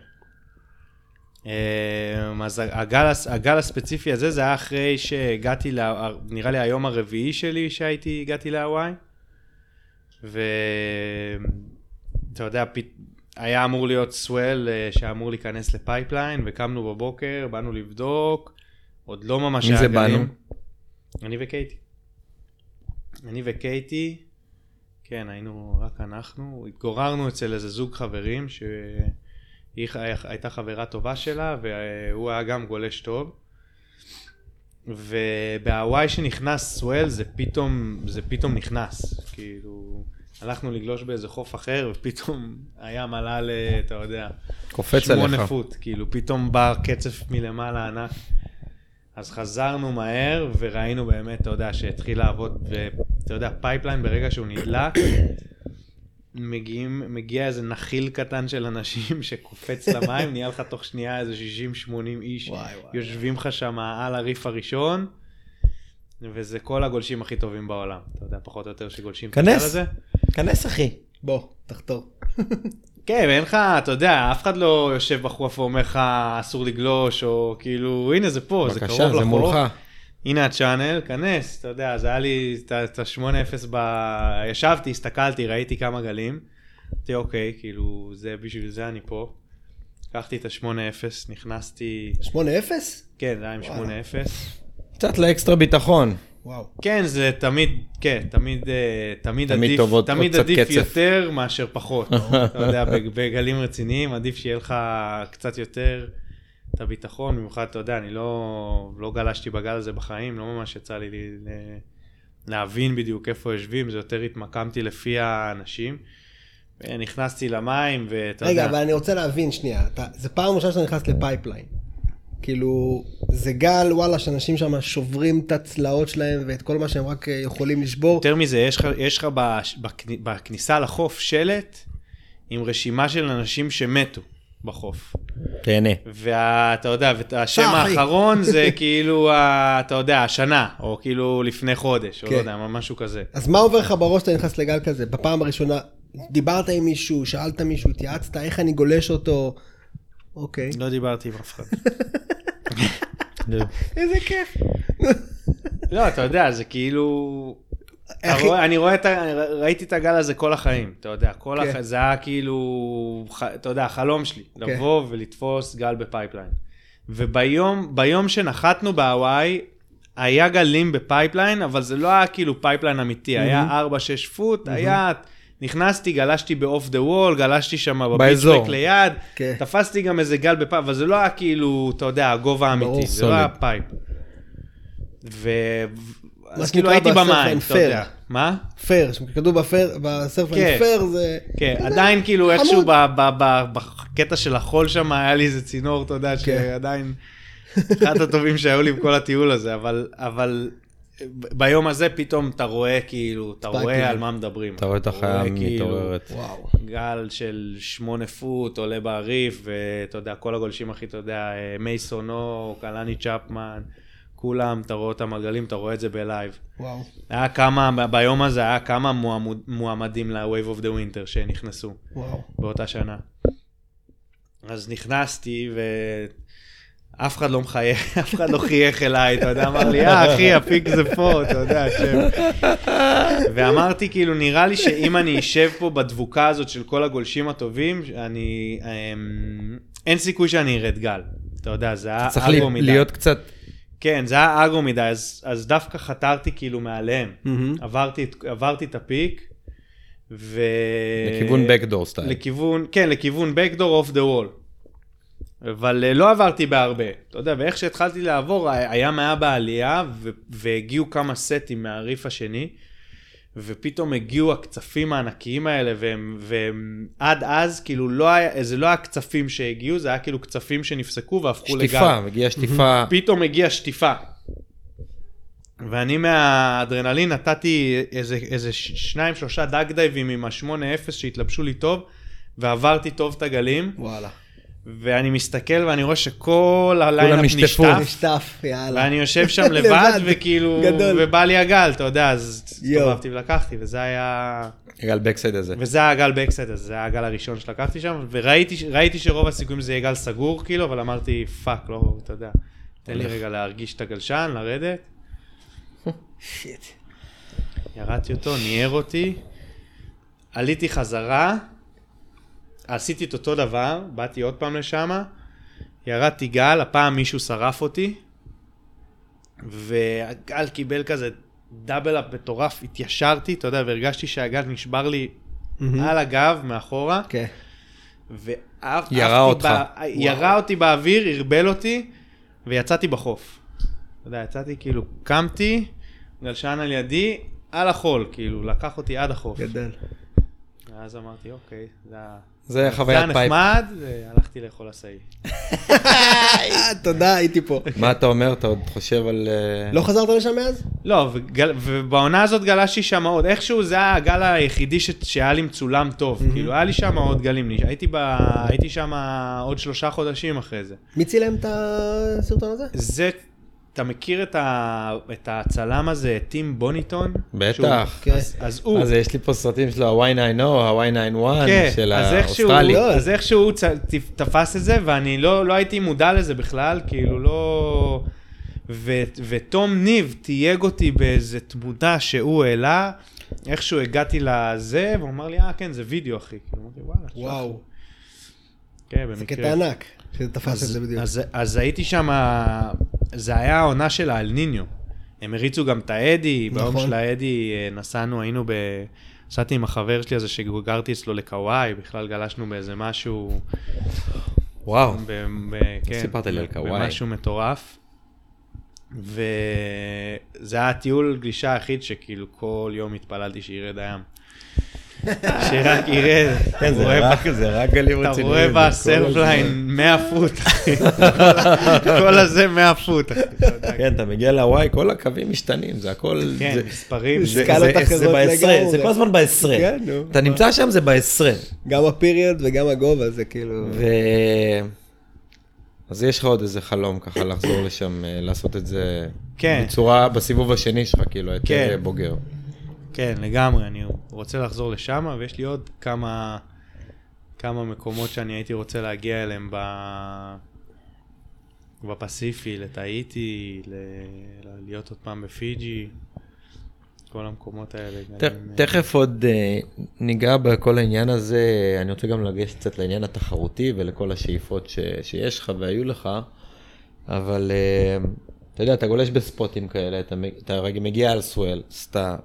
אמ, אז הגל, הגל הספציפי הזה, זה היה אחרי שהגעתי, לה, נראה לי היום הרביעי שלי שהייתי, הגעתי להוואי. ואתה יודע, פת... היה אמור להיות swell אה, שאמור להיכנס לפייפליין, וקמנו בבוקר, באנו לבדוק, עוד לא ממש מי היה זה גלים. באנו? אני וקייטי. אני וקייטי, כן, היינו רק אנחנו, התגוררנו אצל איזה זוג חברים, שהיא הייתה חברה טובה שלה, והוא היה גם גולש טוב. ובהוואי שנכנס סוול זה פתאום, זה פתאום נכנס, כאילו, הלכנו לגלוש באיזה חוף אחר, ופתאום הים עלה ל... אתה יודע, קופץ שמונה עליך. foot, כאילו פתאום בא קצף מלמעלה ענק. אז חזרנו מהר וראינו באמת, אתה יודע, שהתחיל לעבוד, ואתה יודע, פייפליין ברגע שהוא נדלק, מגיעים, מגיע איזה נחיל קטן של אנשים שקופץ למים, נהיה לך תוך שנייה איזה 60-80 איש, וואי, וואי. יושבים לך שם על ה reef הראשון, וזה כל הגולשים הכי טובים בעולם. אתה יודע, פחות או יותר שגולשים את הגל כנס. הזה. כנס אחי. בוא, תחתור. כן, ואין לך, אתה יודע, אף אחד לא יושב בחוף ואומר לך אסור לגלוש, או כאילו, הנה זה פה, זה קרוב בבקשה, לחוף. זה מולך. הנה הצ'אנל, כנס, אתה יודע, זה היה לי את ה- את ה-8-0 ב... ישבתי, הסתכלתי, ראיתי כמה גלים. אמרתי, אוקיי, כאילו, זה בשביל זה אני פה. לקחתי את ה-8-0, נכנסתי, 8-0? כן, זה היה עם וואלה. 8-0. קצת לאקסטרה ביטחון. וואו. כן, זה תמיד, כן, תמיד, אה, תמיד תמיד עדיף, טוב עוד- תמיד עדיף קצת. יותר מאשר פחות. אתה יודע, בג- בגלים רציניים עדיף שיהיה לך קצת יותר את הביטחון, במיוחד, אתה יודע, אני לא, לא גלשתי בגל הזה בחיים, לא ממש יצא לי ל- להבין בדיוק איפה יושבים, זה יותר התמקמתי לפי האנשים. נכנסתי למים, ואתה רגע, יודע, אבל אני רוצה להבין שנייה, אתה- זה פעם ראשונה שאתה נכנס לפייפליין. כאילו, זה גל, וואלה, שאנשים שם שוברים את הצלעות שלהם ואת כל מה שהם רק אה, יכולים לשבור. יותר מזה, יש לך, יש לך בכניסה לחוף שלט עם רשימה של אנשים שמתו בחוף. תהנה. ואתה יודע, והשם צחי. האחרון זה כאילו, אתה יודע, השנה, או כאילו לפני חודש, או כן. לא יודע, משהו כזה. אז מה עובר לך בראש כשאתה נכנס לגל כזה? בפעם הראשונה, דיברת עם מישהו, שאלת מישהו, התייעצת, איך אני גולש אותו? אוקיי. לא דיברתי עם אף אחד. איזה כיף. לא, אתה יודע, זה כאילו... אני רואה את ה... ראיתי את הגל הזה כל החיים, אתה יודע, כל כן. הח... זה היה כאילו, אתה יודע, החלום שלי, כן. לבוא ולתפוס גל בפייפליין. וביום ביום שנחתנו בהוואי, היה גלים בפייפליין, אבל זה לא היה כאילו פייפליין אמיתי, היה 4-6 foot, היה... נכנסתי, גלשתי ב Off the Wall, גלשתי שם באזור. בפיצ'בק ליד, כן. תפסתי גם איזה גל בפייפ, אבל זה לא היה כאילו, אתה יודע, הגובה האמיתי, זה לא היה. פייפ. ו... אז כאילו הייתי במים, אתה. יודע. מה? פייר, כתוב ב fair, ב Surfline כן. פייר זה... כן, אתה יודע, עדיין כאילו. איכשהו ב- ב- ב- בקטע של החול שם היה לי איזה צינור, אתה יודע, כן. שעדיין אחד הטובים שהיו לי בכל הטיול הזה, אבל, ביום הזה פתאום אתה רואה כאילו, אתה. רואה על מה מדברים. אתה רואה את החיה כאילו מתעוררת. גל של שמונה פוט עולה בריף, ואתה יודע, כל הגולשים הכי, אתה יודע, אה, מייסונו, קלני צ'פמן, כולם, אתה רואה אותם הגלים, אתה רואה את זה בלייב. וואו. היה כמה, ביום הזה היה כמה מועמדים ל-Wave of the Winter שנכנסו וואו. באותה שנה. אז נכנסתי ואף אחד לא מחייך, אף אחד לא חייך אליי, אתה יודע, אמר לי, אה, אחי, הפיק זה פה, אתה יודע, שם. ואמרתי, כאילו, נראה לי שאם אני אשב פה בדבוקה הזאת של כל הגולשים הטובים, אני... אמ, אין סיכוי שאני ארד גל. אתה יודע, זה היה צריך לי- מדי. להיות קצת... כן, זה היה אגרו מדי, אז, אז דווקא חתרתי כאילו מעליהם. מהמם. עברתי, עברתי את הפיק, ו... לכיוון backdoor סטייל. לכיוון, כן, לכיוון backdoor off the wall. אבל אה, לא עברתי בהרבה, אתה יודע, ואיך שהתחלתי לעבור, הים היה בעלייה, והגיעו כמה סטים מהריף השני, ופתאום הגיעו הקצפים הענקיים האלה, והם, והם עד אז, כאילו, לא היה, זה לא היה קצפים שהגיעו, זה היה כאילו קצפים שנפסקו והפכו לגל. שטיפה, מגיעה שטיפה. פתאום הגיעה שטיפה. ואני מהאדרנלין נתתי איזה, איזה שניים, שלושה דאג דייבים עם ה-8-0 שהתלבשו לי טוב, ועברתי טוב את הגלים, וואלה. ואני מסתכל ואני רואה שכל ה lineup. נשטף, נשטף, יאללה. ואני יושב שם לבד, לבד, וכאילו, גדול. ובא לי הגל, אתה יודע, אז. הסתובבתי ולקחתי, וזה היה... גל backside הזה. וזה היה הגל backside, אז זה היה הגל הראשון שלקחתי שם, וראיתי ראיתי שרוב הסיכויים זה יהיה גל סגור, כאילו, אבל אמרתי, fuck, לא, אתה יודע, תן לי רגע להרגיש את הגלשן, לרדת. shit. ירדתי אותו, ניער אותי, עליתי חזרה, עשיתי את אותו דבר, באתי עוד פעם לשם, ירדתי גל, הפעם מישהו שרף אותי, והגל קיבל כזה דאבל אפ מטורף, התיישרתי, אתה יודע, והרגשתי שהגל נשבר לי על הגב מאחורה, כן. ועפתי ירה אותך. ב- ירה אותי באוויר, ערבל אותי, ויצאתי בחוף. אתה יודע, יצאתי כאילו, קמתי, גלשן על ידי, על החול, כאילו, לקח אותי עד החוף. גדול. ואז אמרתי, אוקיי, זה ה- זה זה היה חוויית פייפ. נחמד, והלכתי לאכול אסאי. תודה, הייתי פה. מה אתה אומר? אתה עוד חושב על... אה, לא חזרת לשם מאז? לא, ובעונה הזאת גלשתי שם עוד, איכשהו זה היה הגל היחידי שהיה לי מצולם טוב, כאילו היה לי שם עוד גלים, הייתי שם עוד שלושה חודשים אחרי זה. מי צילם את הסרטון הזה? זה, אתה מכיר את, ה, את הצלם הזה, טים בונית'ון? בטח. שהוא- כן. אז, אז הוא, אז יש לי פה סרטים שלו, ה-Y9O, ה-Y91 כן, של אז האוסטרלי. לא. אז איכשהו הוא צ- ת- תפס את זה, ואני לא, לא הייתי מודע לזה בכלל, כאילו לא... ו, ותום ניב תייג אותי באיזה תמונה שהוא העלה, איכשהו הגעתי לזה, והוא אמר לי, אה, כן, זה וידאו, אחי. כאילו, אמרתי, וואלה. שלח לי." וואו. כן, זה במקרה. קטע ענק, שזה תפס את אז, זה בדיוק. אז, אז הייתי שם, זה היה העונה של האל ניניו. הם הריצו גם את האדי, ביום נכון. של האדי אה, נסענו, היינו ב... נסעתי עם החבר שלי הזה שגרתי אצלו לקוואי, בכלל גלשנו באיזה משהו, וואו. ב, ב, כן, סיפרת לי על קוואי. במשהו מטורף. וזה היה הטיול גלישה היחיד שכאילו כל יום התפללתי שירד הים. שרק ירד. כן, זה רואה רק, גלים אתה רציניים. רואה זה כל בסרפליין הזמן. 100 פוט, אחי. כל הזה 100 פוט. אתה. כן, אתה מגיע להוואי, כל הקווים משתנים, זה הכל... כן, מספרים. זה- בעשרה. זה כל הזמן בעשרה. כן. אתה נמצא שם, זה בעשרה. גם הפיריוד וגם הגובה זה כאילו... ו... אז יש לך עוד איזה חלום ככה לחזור לשם, אה, לעשות את זה כן. בצורה, בסיבוב השני שלך, כאילו, כן. בוגר. כן, לגמרי, אני רוצה לחזור לשם, ויש לי עוד כמה, כמה מקומות שאני הייתי רוצה להגיע אליהם ב... בפסיפי, לטאיטי, ל... להיות עוד פעם בפיג'י, כל המקומות האלה. ת- גלים, אה, תכף עוד אה, ניגע בכל העניין הזה, אני רוצה גם לגשת קצת לעניין התחרותי ולכל השאיפות ש- שיש לך והיו לך, אבל אה, אתה יודע, אתה גולש בספוטים כאלה, אתה אתה מגיע על swell, אז אתה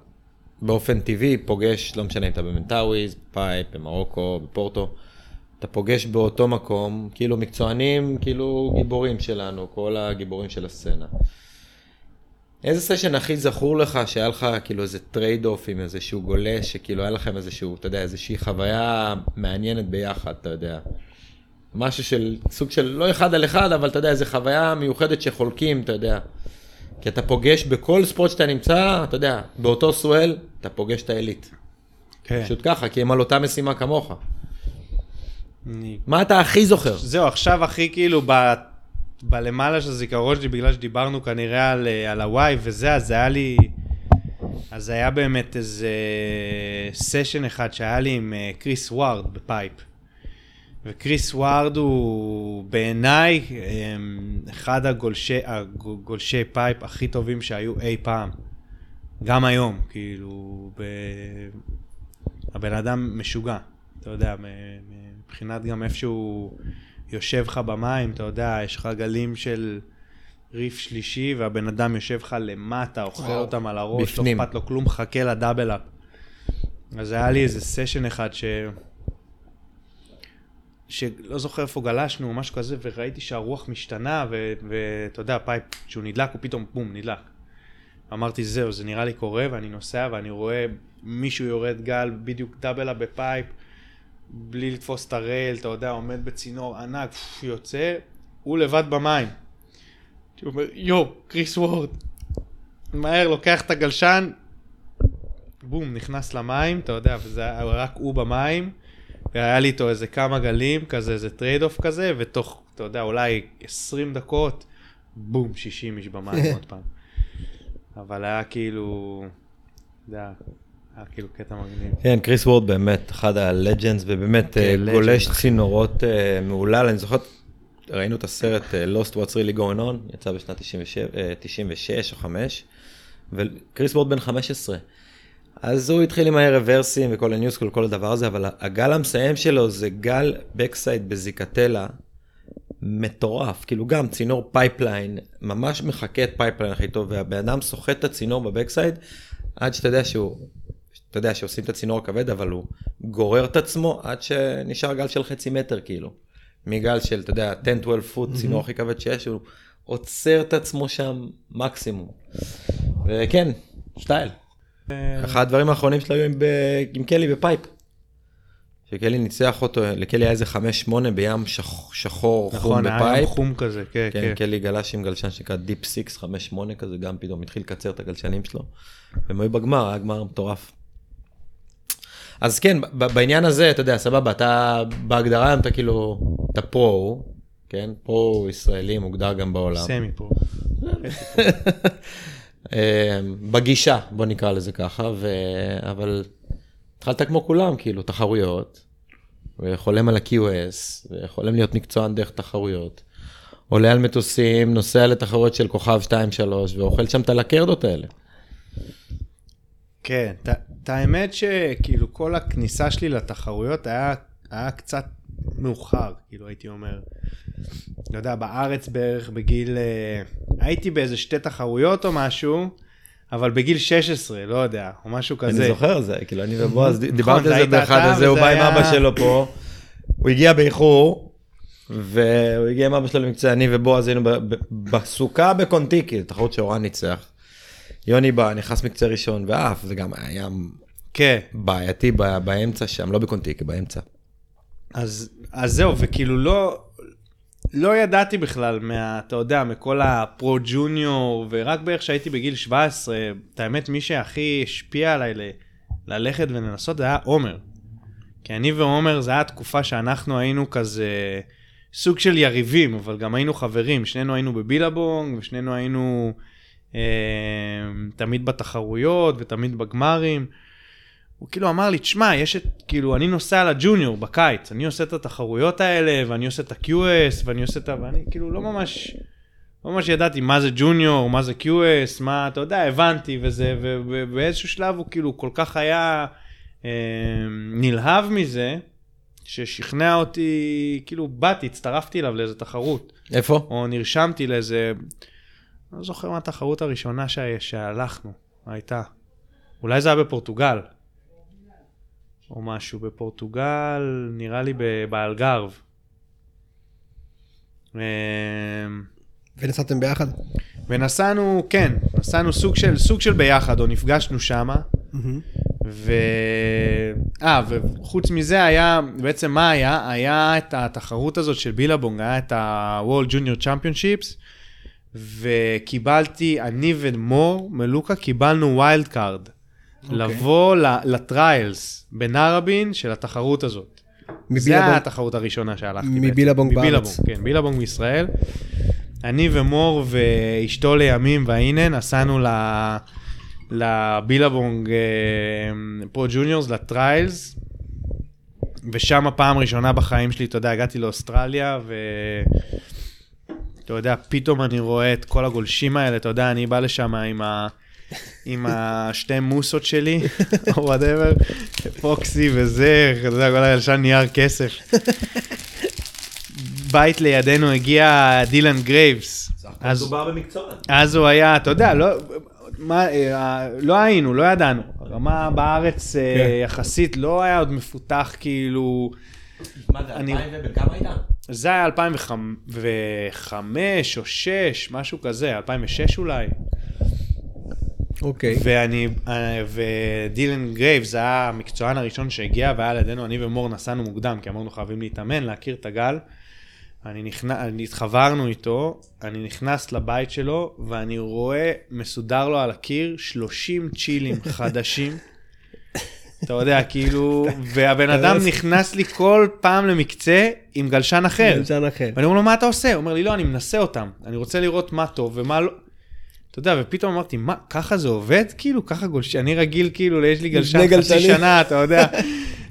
באופן טבעי פוגש, לא משנה אם אתה במנטאוויז, פייפ, במרוקו, בפורטו, אתה פוגש באותו מקום, כאילו מקצוענים, כאילו גיבורים שלנו, כל הגיבורים של הסצנה. איזה סשן הכי זכור לך שהיה לך כאילו איזה trade off עם איזשהו גולש, שכאילו היה לכם איזשהו, אתה יודע, איזושהי חוויה מעניינת ביחד, אתה יודע. משהו של, סוג של, לא אחד על אחד, אבל אתה יודע, איזו חוויה מיוחדת שחולקים, אתה יודע. כי אתה פוגש בכל ספורט שאתה נמצא, אתה יודע, באותו סואל, אתה פוגש את העילית. כן. פשוט ככה, כי הם על אותה משימה כמוך. אני מה אתה הכי זוכר? זהו, עכשיו הכי כאילו ב... בלמעלה של הזיכרון שלי, בגלל שדיברנו כנראה על, אה, על הוואי וזה, אז היה לי... אז היה באמת איזה סשן אחד שהיה לי עם קריס ווארד בפייפ. וקריס ווארד הוא בעיניי אמ, אחד הגולשי, הגולשי פייפ הכי טובים שהיו אי פעם. גם היום, כאילו, ב... הבן אדם משוגע, אתה יודע, מבחינת גם איפה שהוא יושב לך במים, אתה יודע, יש לך גלים של ריף שלישי, והבן אדם יושב לך למטה, אוכל וואו. אותם על הראש, בפנים. לא אכפת לו כלום, מחכה ל double up. אז היה לי איזה סשן אחד ש... שלא זוכר איפה גלשנו או משהו כזה, וראיתי שהרוח משתנה, ואתה יודע, פייפ, כשהוא נדלק, הוא פתאום בום, נדלק. אמרתי, זהו, זה נראה לי קורה, ואני נוסע, ואני רואה מישהו יורד גל, בדיוק double up בפייפ, בלי לתפוס את ה rail, אתה יודע, עומד בצינור ענק, יוצא, הוא לבד במים. הוא אומר, יו, קריס וורד. מהר, לוקח את הגלשן, בום, נכנס למים, אתה יודע, וזה רק הוא במים, והיה לי איתו איזה כמה גלים, כזה, איזה trade off כזה, ותוך, אתה יודע, אולי 20 דקות, בום, 60 איש במים עוד פעם. אבל היה כאילו, אתה יודע, היה כאילו קטע מגניב. כן, קריס וורד באמת אחד ה legends, ובאמת כן, אה, גולש. צינורות אה, מהולל. אני זוכר, ראינו את הסרט אה, Lost What's Really Going On, יצא בשנת 97, אה, 96 או 5, וקריס וורד בן 15. אז הוא התחיל עם הרוורסים וכל ה new school וכל הדבר הזה, אבל הגל המסיים שלו זה גל backside בזיקתלה מטורף, כאילו גם צינור פייפליין, ממש מחקה את פייפליין הכי טוב, והבן אדם סוחט את הצינור ב backside, עד שאתה יודע שהוא, אתה יודע שעושים את הצינור הכבד, אבל הוא גורר את עצמו עד שנשאר גל של חצי מטר כאילו. מגל של, אתה יודע, 10-12 foot, צינור הכי כבד שיש, הוא עוצר את עצמו שם מקסימום. וכן, סטייל. אחד הדברים האחרונים שלו היו עם, קלי בפייפ. שקלי ניצח אותו, לקלי היה איזה 5-8 בים שח... שחור חום נכון, היה בפייפ. יום חום כזה, כן, כן, כן. קלי גלש עם גלשן שנקרא Deep 6, 5-8 כזה, גם פתאום התחיל לקצר את הגלשנים שלו. והם היו בגמר, היה גמר מטורף. אז כן, בעניין הזה, אתה יודע, סבבה, אתה בהגדרה אתה כאילו, אתה פרו, כן? פרו ישראלי מוגדר גם בעולם. סמי פה. אה, בגישה, בוא נקרא לזה ככה, ו... אבל התחלת כמו כולם, כאילו, תחרויות, וחולם על ה-QS, וחולם להיות מקצוען דרך תחרויות. עולה על מטוסים, נוסע לתחרויות של כוכב 2-3, ואוכל שם את הלקרדות האלה. כן, את האמת שכאילו כל הכניסה שלי לתחרויות היה, היה קצת מאוחר, כאילו, הייתי אומר. לא יודע, בארץ בערך בגיל... אה, הייתי באיזה שתי תחרויות או משהו, אבל בגיל 16, לא יודע, או משהו כזה. אני זוכר זה, כאילו, אני ובועז נכון, דיברתי על זה באחד הזה, הוא בא עם אבא שלו פה, הוא הגיע באיחור, והוא הגיע עם אבא שלו למקצוע, אני ובועז היינו בסוכה בקונטיקי, תחרות שאורן ניצח. יוני בא, נכנס מקצה ראשון ועף, זה גם היה כן. בעייתי באמצע שם, לא בקונטיקי, באמצע. אז, אז זהו, וכאילו לא, לא ידעתי בכלל מה, אתה יודע, מכל הפרו ג'וניור, ורק בערך כשהייתי בגיל 17, את האמת, מי שהכי השפיע עליי ל, ללכת ולנסות זה היה עומר. כי אני ועומר, זו הייתה תקופה שאנחנו היינו כזה סוג של יריבים, אבל גם היינו חברים. שנינו היינו בבילבונג, ושנינו היינו אה, תמיד בתחרויות ותמיד בגמרים. הוא כאילו אמר לי, תשמע, יש את, כאילו, אני נוסע לג'וניור בקיץ, אני עושה את התחרויות האלה, ואני עושה את ה-QS, ואני עושה את ה... ואני כאילו לא ממש, לא ממש ידעתי מה זה ג'וניור, מה זה QS, מה, אתה יודע, הבנתי וזה, ובאיזשהו שלב הוא כאילו כל כך היה אה, נלהב מזה, ששכנע אותי, כאילו, באתי, הצטרפתי אליו לאיזה תחרות, איפה? או נרשמתי לאיזה, לא זוכר מה התחרות הראשונה שה- שהלכנו, הייתה. אולי זה היה בפורטוגל. או משהו בפורטוגל, נראה לי באלגרב. אמ, ונסעתם ביחד? ונסענו, כן, נסענו סוג של, סוג של ביחד, או נפגשנו שמה. ו... אה, וחוץ מזה היה, בעצם מה היה? היה את התחרות הזאת של בילבונג, היה את ה-World Junior Championships, וקיבלתי, אני ומור מלוקה קיבלנו wild card. לבוא ל- ל trials בנרבין של התחרות הזאת. היה התחרות הראשונה שהלכתי בעצם. מבילבונג בארץ. מבילבונג, כן, בילבונג בישראל. אני ומור ואשתו לימים והנה נסענו ל... לבילבונג Pro Juniors, ל trials, ושם הפעם ראשונה בחיים שלי, אתה יודע, הגעתי לאוסטרליה, ו... אתה יודע, פתאום אני רואה את כל הגולשים האלה, אתה יודע, אני בא לשם עם ה... עם השתי מוסות שלי, או whatever, פוקסי וזה, אתה יודע, כל הגלשן נייר כסף. בית לידנו הגיע דילן גרייבס. אז, מדובר במקצוע. אז הוא היה, אתה יודע, לא, מה, אה, לא היינו, לא ידענו. הרמה בארץ אה, כן. יחסית לא היה עוד מפותח כאילו... מה זה, אני- 2000 ובן כמה היית? זה היה 2005 או 6, משהו כזה, 2006 אולי. אוקיי. ואני, אה, ודילן גרייבס, זה היה המקצוען הראשון שהגיע והיה לידנו, אני ומור נסענו מוקדם, כי אמרנו חייבים להתאמן, להכיר את הגל. אני נכנס, אני התחברנו איתו, אני נכנס לבית שלו, ואני רואה מסודר לו על הקיר 30 צ'ילים חדשים. אתה יודע, כאילו, והבן אדם נכנס לי כל פעם למקצה עם גלשן אחר. גלשן אחר. ואני אומר לו, מה אתה עושה? הוא אומר לי, לא, אני מנסה אותם. אני רוצה לראות מה טוב ומה לא. אתה יודע, ופתאום אמרתי, מה, ככה זה עובד? כאילו, ככה גולש... אני רגיל, כאילו, יש לי גלשן חצי. שנה, אתה יודע.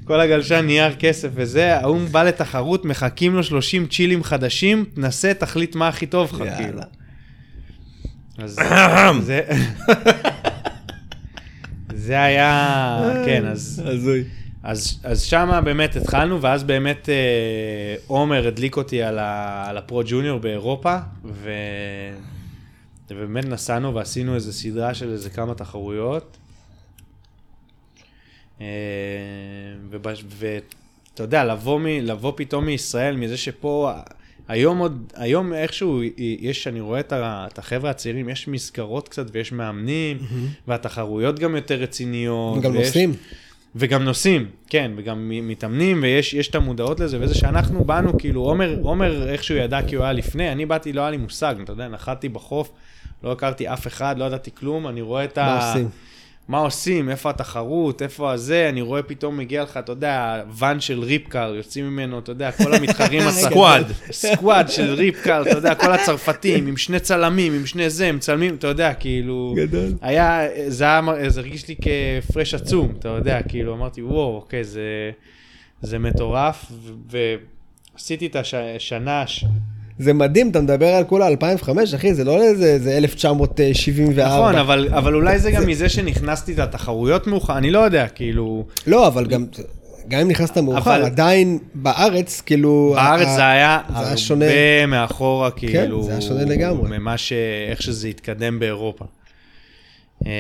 כל הגלשן נייר כסף וזה, ההוא בא לתחרות, מחכים לו 30 צ'ילים חדשים, תנסה, תחליט מה הכי טוב לך. כאילו. אז זה... זה היה, כן, אז... הזוי. אז, אז שמה באמת התחלנו, ואז באמת אה, עומר הדליק אותי על, ה, על הפרו ג'וניור באירופה, ו... ובאמת נסענו ועשינו איזה סדרה של איזה כמה תחרויות. אה, ואתה יודע, לבוא, מ, לבוא פתאום מישראל, מזה שפה, היום עוד, היום איכשהו, יש, אני רואה את, ה, את החבר'ה הצעירים, יש מסגרות קצת ויש מאמנים, והתחרויות גם יותר רציניות. גם ויש- נוסעים. וגם נוסעים, כן, וגם מתאמנים, ויש יש את המודעות לזה, וזה שאנחנו באנו, כאילו, עומר, עומר איכשהו ידע כי הוא היה לפני, אני באתי, לא היה לי מושג, אתה יודע, נחתתי בחוף, לא הכרתי אף אחד, לא ידעתי כלום, אני רואה את ה... מה עושים? מה עושים, איפה התחרות, איפה הזה, אני רואה פתאום מגיע לך, אתה יודע, ואן של ריפקר, יוצאים ממנו, אתה יודע, כל המתחרים הצרפתים. סקוואד. של ריפקר, אתה יודע, כל הצרפתים, עם שני צלמים, עם שני זה, מצלמים, אתה יודע, כאילו... גדול. היה, זה היה, זה הרגיש לי כפרש עצום, אתה יודע, כאילו, אמרתי, וואו, אוקיי, זה, זה מטורף, ועשיתי את השנה. זה מדהים, אתה מדבר על כולה 2005, אחי, זה לא איזה איזה 1974. נכון, אבל, אבל אולי זה גם מזה שנכנסתי לתחרויות מאוחר, אני לא יודע, כאילו, לא, אבל גם, גם אם נכנסת מאוחר, אבל- עדיין בארץ, כאילו... בארץ ה- זה היה זה הרבה שונה. מאחורה, כאילו, זה היה שונה לגמרי. ממה ש... איך שזה התקדם באירופה. אה,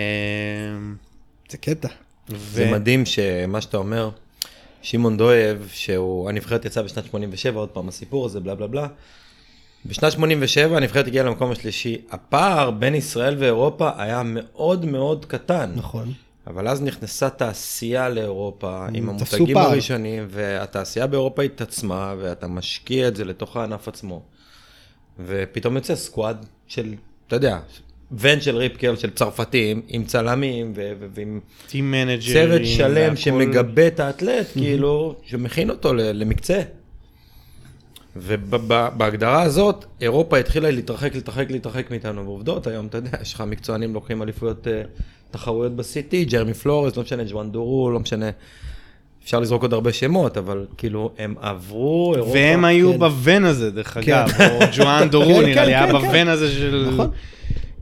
זה קטע. זה מדהים שמה שאתה אומר, שמעון דואב, שהוא, הנבחרת יצאה בשנת 87, עוד פעם הסיפור הזה, בלה בלה בלה. בשנת 87 הנבחרת הגיעה למקום השלישי. הפער בין ישראל ואירופה היה מאוד מאוד קטן. נכון. אבל אז נכנסה תעשייה לאירופה עם תפסו המותגים פער. הראשונים, והתעשייה באירופה התעצמה, ואתה משקיע את זה לתוך הענף עצמו. ופתאום יוצא סקואד של, אתה יודע, ון של ריפקר, של צרפתים, עם צלמים ו- ו- ועם. צוות שלם והכל. שמגבה את האתלט, כאילו, שמכין אותו למקצה. ובהגדרה הזאת, אירופה התחילה להתרחק, להתרחק, להתרחק מאיתנו. ועובדות, היום, אתה יודע, יש לך מקצוענים לוקחים אליפויות אה, תחרויות בסיטי, ג'רמי פלורס, לא משנה, ג'ואן דורו, לא משנה. אפשר לזרוק עוד הרבה שמות, אבל כאילו, הם עברו אירופה. והם היו כן. בוון הזה, דרך אגב, כן. או ג'ואן דורו, כן, נראה לי, כן, היה כן, בוון הזה של... נכון.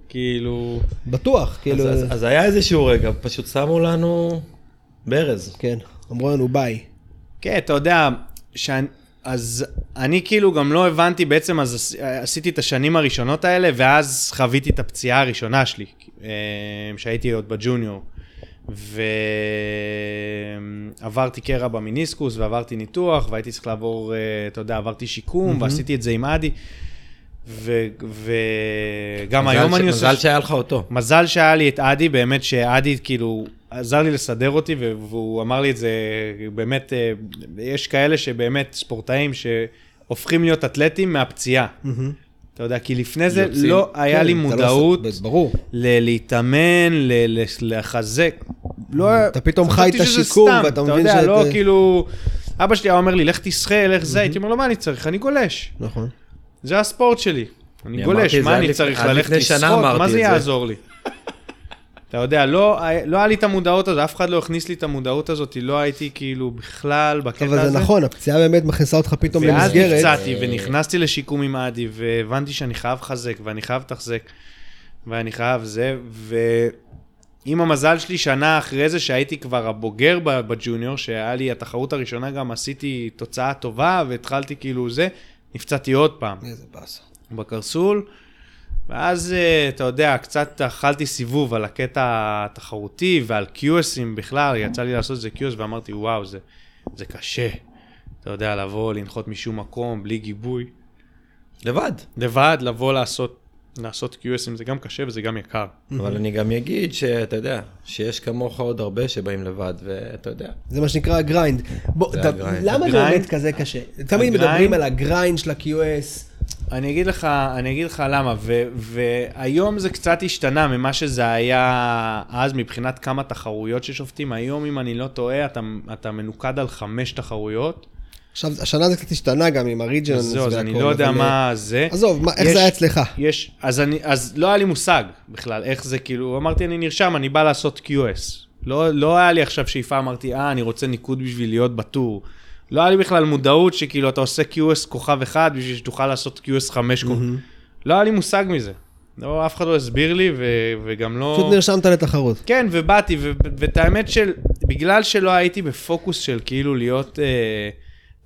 כאילו... בטוח, כאילו... אז, אז, אז היה איזשהו רגע, פשוט שמו לנו ברז. כן, אמרו לנו ביי. כן, אתה יודע, שאני, אז אני כאילו גם לא הבנתי בעצם, אז עש- עשיתי את השנים הראשונות האלה, ואז חוויתי את הפציעה הראשונה שלי, אה, שהייתי עוד בג'וניור. ועברתי קרע במיניסקוס, ועברתי ניתוח, והייתי צריך לעבור, אה, אתה יודע, עברתי שיקום, ועשיתי את זה עם אדי. וגם היום ש- אני עושה... מזל שהיה לך אותו. מזל שהיה לי את אדי, באמת שאדי כאילו עזר לי לסדר אותי, והוא אמר לי את זה, באמת, אה, יש כאלה שבאמת ספורטאים שהופכים להיות אתלטים מהפציעה. אתה יודע, כי לפני זה יוצאים. לא היה כן, לי אתה לא מודעות עושה- ברור. ל- להתאמן, ל- לחזק. לא... אתה פתאום חי את השיקום, סתם, ואתה אתה מבין יודע, שאתה- לא כאילו... אבא שלי היה אומר לי, לך תשחה, לך זה, הייתי אומר לו, מה אני צריך? אני גולש. נכון. זה הספורט שלי. אני גולש, מה אני צריך ללכת לשחות? מה זה. יעזור לי? אתה יודע, לא, לא היה לי את המודעות הזאת, אף אחד לא הכניס לי את המודעות הזאת, לא הייתי כאילו בכלל בקטע אבל הזה. זה נכון, הפציעה באמת מכניסה אותך פתאום ואז למסגרת. נפצעתי ונכנסתי לשיקום עם אדי, והבנתי שאני חייב לחזק, ואני חייב לתחזק, ואני חייב זה, ועם המזל שלי, שנה אחרי זה, שהייתי כבר הבוגר בג'וניור, שהיה לי התחרות הראשונה, גם עשיתי תוצאה טובה, והתחלתי כאילו זה, נפצעתי עוד פעם. איזה באסה. בקרסול, ואז, אה, אתה יודע, קצת אכלתי סיבוב על הקטע התחרותי ועל QSים בכלל, יצא לי לעשות את זה QS ואמרתי, וואו, זה, זה קשה. אתה יודע, לבוא, לנחות משום מקום, בלי גיבוי. לבד. לבד, לבוא לעשות, לעשות QSים זה גם קשה וזה גם יקר. אבל אני גם אגיד שאתה יודע, שיש כמוך עוד הרבה שבאים לבד, ואתה יודע. זה מה שנקרא ה grind. בוא, זה ת- ה grind. למה זה? באמת כזה קשה? תמיד? מדברים על ה grind של ה-QS. אני אגיד לך, אני אגיד לך למה, ו, והיום זה קצת השתנה ממה שזה היה אז מבחינת כמה תחרויות ששופטים. היום, אם אני לא טועה, אתה, אתה מנוקד על חמש תחרויות. עכשיו, השנה זה קצת השתנה גם עם ה regions אז זהו, אז אני והכל, לא יודע מה זה. עזוב, מה- איך זה היה אצלך? יש, אז אני, אז לא היה לי מושג בכלל איך זה, כאילו, אמרתי, אני נרשם, אני בא לעשות QS. לא, לא היה לי עכשיו שאיפה, אמרתי, אה, אני רוצה ניקוד בשביל להיות ב tour. לא היה לי בכלל מודעות שכאילו אתה עושה QS כוכב אחד בשביל שתוכל לעשות QS חמש כוכב. לא היה לי מושג מזה. לא, אף אחד לא הסביר לי, ו, וגם לא... פשוט נרשמת לתחרות. כן, ובאתי, ואת האמת של, בגלל שלא הייתי בפוקוס של כאילו להיות, אה,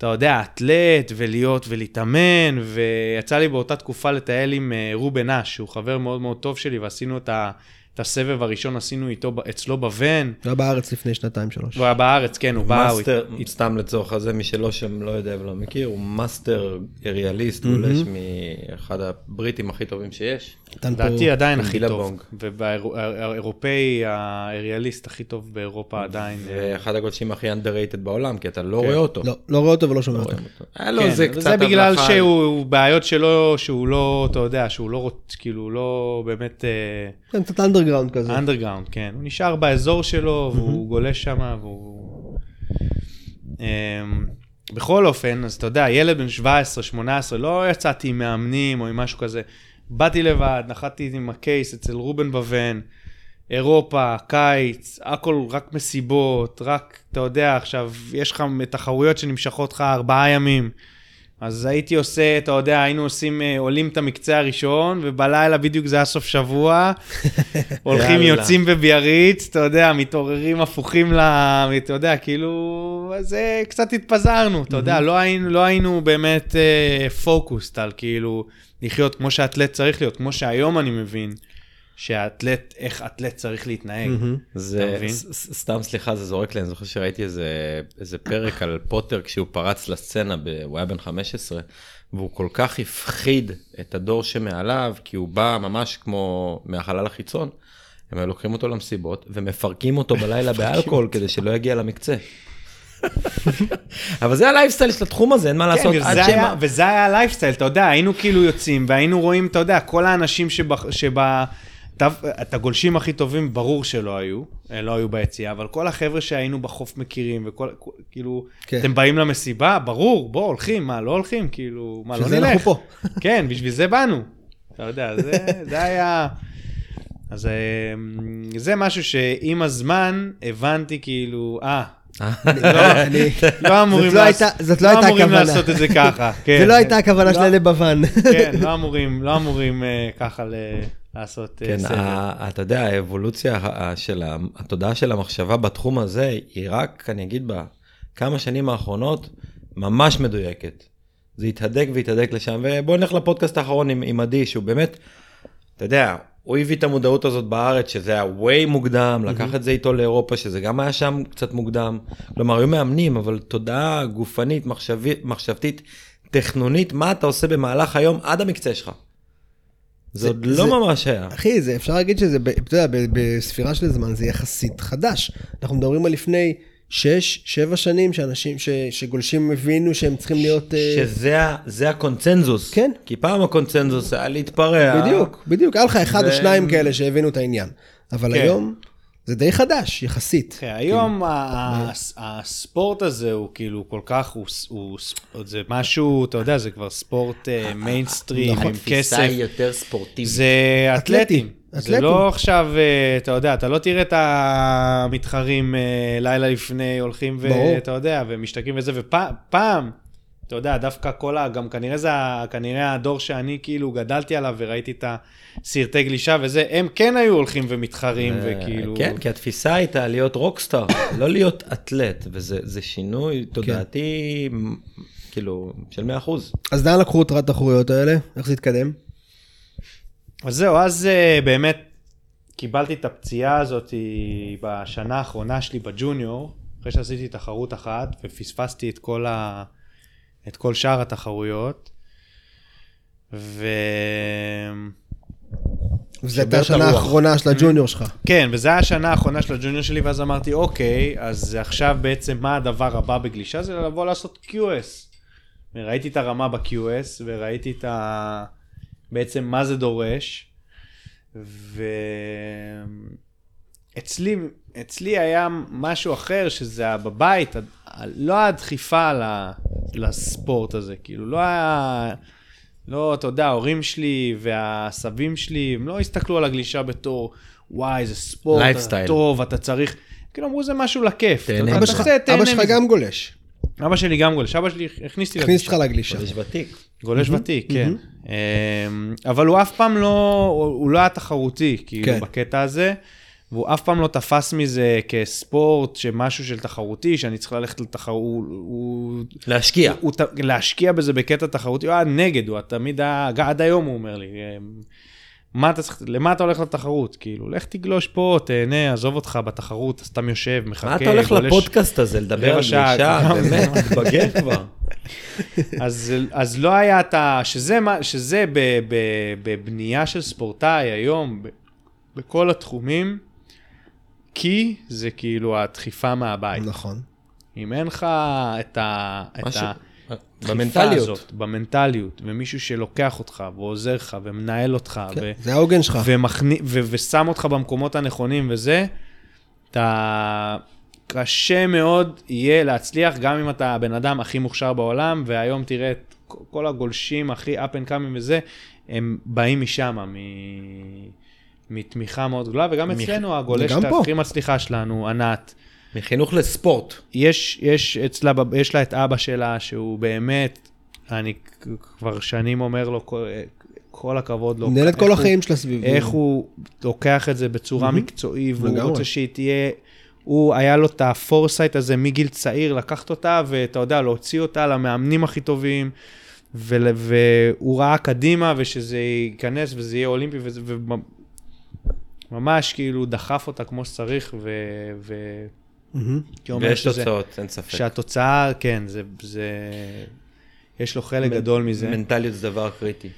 אתה יודע, אתלט, ולהיות, ולהתאמן, ויצא לי באותה תקופה לטייל עם אה, רובן אש, שהוא חבר מאוד מאוד טוב שלי, ועשינו את, ה, את הסבב הראשון, עשינו איתו, אצלו בוון. הוא היה בארץ לפני שנתיים שלוש. הוא היה בארץ, כן, הוא בא, הוא master, סתם לצורך הזה, מי שלא שם לא יודע ולא מכיר, הוא master aerialist, הוא גולש מאחד הבריטים הכי טובים שיש. נתן פה- לדעתי עדיין הכי. טוב, ובאירופאי, ה aerialist הכי טוב באירופה עדיין. אה, ואחד הגולשים הכי underrated בעולם, כי אתה לא רואה אותו. לא, לא רואה אותו ולא שומע לא אותו. היה לו כן, אבל קצת זה בגלל. שהוא בעיות שלו, שהוא לא, אתה יודע, שהוא לא, כאילו, לא באמת כן, קצת אנדרגראונד כזה. אנדרגראונד, כן. הוא נשאר באזור שלו, והוא גולש שם, והוא... בכל אופן, אז אתה יודע, ילד בן 17, 18, לא יצאתי עם מאמנים או עם משהו כזה. באתי לבד, נחתתי עם הקייס אצל רובן בוון, אירופה, קיץ, הכל רק מסיבות, רק, אתה יודע, עכשיו, יש לך תחרויות שנמשכות לך ארבעה ימים. אז הייתי עושה, אתה יודע, היינו עושים, אה, עולים את המקצה הראשון, ובלילה בדיוק זה היה סוף שבוע, הולכים. יוצאים בביאריץ, אתה יודע, מתעוררים הפוכים ל... אתה יודע, כאילו, זה קצת התפזרנו, אתה יודע, לא היינו, לא היינו באמת פוקוסט על כאילו לחיות כמו שאתלט צריך להיות, כמו שהיום אני מבין, שהאתלט, איך אתלט צריך להתנהג. זה, סתם סליחה, זה זורק לי, אני זוכר שראיתי איזה, איזה פרק על פוטר כשהוא פרץ לסצנה, ב, הוא היה בן 15, והוא כל כך הפחיד את הדור שמעליו, כי הוא בא ממש כמו מהחלל החיצון. הם היו לוקחים אותו למסיבות ומפרקים אותו בלילה באלכוהול כדי שלא יגיע למקצה. אבל זה הלייפסטייל של התחום הזה, אין מה לעשות. כן, עד וזה היה, וזה היה הלייפסטייל, אתה יודע, היינו כאילו יוצאים, והיינו רואים, אתה יודע, כל האנשים שב... את הגולשים הכי טובים, ברור שלא היו, אה, לא היו ביציאה, אבל כל החבר'ה שהיינו בחוף מכירים, וכל, כל- כאילו, כן. אתם באים למסיבה, ברור, בוא, הולכים, מה, לא הולכים? כאילו, מה, לא בשביל נלך? זה אנחנו פה. כן, בשביל זה באנו. אתה יודע, זה, זה היה... אז אה, זה משהו שעם הזמן הבנתי כאילו, אה, אני- לא אמורים לא זאת לא אמורים הכוונה. לעשות את זה ככה. כן. זה לא הייתה הכוונה לא- של הלב לבן. כן, לא אמורים, לא אמורים אה, ככה לעשות אה, כן, סדר. ה- אתה יודע, האבולוציה של התודעה של המחשבה בתחום הזה, היא רק, אני אגיד, בכמה שנים האחרונות, ממש מדויקת. זה התהדק והתהדק לשם, ובואו נלך לפודקאסט האחרון עם, עם עדי, שהוא באמת, אתה יודע, הוא הביא את המודעות הזאת בארץ, שזה היה way מוקדם, לקח את זה איתו לאירופה, שזה גם היה שם קצת מוקדם. כלומר, היו מאמנים, אבל תודעה גופנית, מחשבית, מחשבתית, תכנונית, מה אתה עושה במהלך היום עד המקצה שלך. זה זה- עוד לא זה- ממש היה. אחי, זה אפשר להגיד שזה, אתה יודע, בספירה של זמן זה יחסית חדש. אנחנו מדברים על לפני 6-7 שנים שאנשים ש- שגולשים הבינו שהם צריכים להיות... אה, שזה זה הקונצנזוס. כן. כי פעם הקונצנזוס היה להתפרע. בדיוק, בדיוק. היה לך אחד או ו- שניים כאלה שהבינו את העניין. אבל כן. היום זה די חדש, יחסית. כן, היום ה- ה- הספורט הזה הוא כאילו כל כך, הוא הוא זה משהו, אתה יודע, זה כבר ספורט אה, מיינסטרים נכון, עם כסף. יותר ספורטיבית. זה אתלטים. זה אתלטים. לא עכשיו, אה, אתה יודע, אתה לא תראה את המתחרים אה, לילה לפני הולכים. ואתה יודע, ומשתקים וזה, ופעם, אתה יודע, דווקא כל ה... גם כנראה זה כנראה הדור שאני כאילו גדלתי עליו וראיתי את הסרטי גלישה וזה, הם כן היו הולכים ומתחרים וכאילו... כן, כי התפיסה הייתה להיות רוקסטאר, לא להיות אתלט, וזה זה שינוי תודעתי, מ- כאילו, של 100%. אז לאן לקחו את התחרויות האלה? איך זה התקדם? אז זהו, אז uh, באמת קיבלתי את הפציעה הזאת בשנה האחרונה שלי בג'וניור, אחרי שעשיתי תחרות אחת ופספסתי את כל, ה... את כל שאר התחרויות. ו... וזו הייתה השנה. האחרונה של הג'וניור שלך. כן, וזו הייתה השנה האחרונה של הג'וניור שלי, ואז אמרתי, אוקיי, אז עכשיו בעצם מה הדבר הבא בגלישה? זה לבוא לעשות QS. וראיתי את הרמה ב-QS, וראיתי את ה... בעצם מה זה דורש. ואצלי אצלי היה משהו אחר, שזה היה בבית, לא הדחיפה לספורט הזה, כאילו, לא היה... לא, אתה יודע, ההורים שלי והסבים שלי, הם לא הסתכלו על הגלישה בתור, וואי, זה ספורט, לייפסטייל. טוב, אתה צריך... כאילו אמרו, זה משהו לכיף. תהנה אבא שלך-. גם גולש. אבא שלי גם גולש, אבא שלי הכניס אותי הכניס אותך לגלישה. חודש ותיק. גולש ותיק, כן. אמ, אבל הוא אף פעם לא, הוא לא היה תחרותי, כאילו, כן. בקטע הזה, והוא אף פעם לא תפס מזה כספורט, שמשהו של תחרותי, שאני צריך ללכת לתחרות, הוא... להשקיע. הוא, להשקיע בזה בקטע תחרותי, הוא היה נגד, הוא תמיד היה, עד היום הוא אומר לי, אמ, מה אתה צריך, למה אתה הולך לתחרות? כאילו, לך תגלוש פה, תהנה, עזוב אותך בתחרות, אתה סתם יושב, מחכה, מה אתה הולך גולש. לפודקאסט הזה, לדבר על שעה, גלישה? באמת, תתבגר כבר. אז, אז לא היה את ה... שזה, מה- שזה ב, ב, בבנייה של ספורטאי היום, ב, בכל התחומים, כי זה כאילו הדחיפה מהבית. נכון. אם אין לך את ה... את ה... במנטליות. הזאת, במנטליות, ומישהו שלוקח אותך ועוזר לך ומנהל אותך, ו... כן, זה העוגן שלך. ומכני... ו... ושם אותך במקומות הנכונים וזה, אתה... קשה מאוד יהיה להצליח, גם אם אתה הבן אדם הכי מוכשר בעולם, והיום תראה את כל הגולשים הכי up and coming וזה, הם באים משם, מ... מתמיכה מאוד גדולה, וגם מח- אצלנו הגולשת. הכי מצליחה שלנו, ענת, מחינוך לספורט. יש, יש אצלה, יש לה את אבא שלה, שהוא באמת אני כבר שנים אומר לו, כל- כל הכבוד לו. מנהל את כל החיים שלה סביב. איך הוא לוקח את זה בצורה מהמם. מקצועית, והוא לגמרי. רוצה שהיא תהיה... הוא, היה לו את ה foresight הזה מגיל צעיר, לקחת אותה, ואתה יודע, להוציא אותה למאמנים הכי טובים, ול- והוא ראה קדימה, ושזה ייכנס וזה יהיה אולימפי, וזה- וממש כאילו דחף אותה כמו שצריך, ו... ו... אומר ויש שזה- תוצאות, אין ספק. שהתוצאה, כן, זה... זה... יש לו חלק גדול מזה. מנטליות זה דבר קריטי,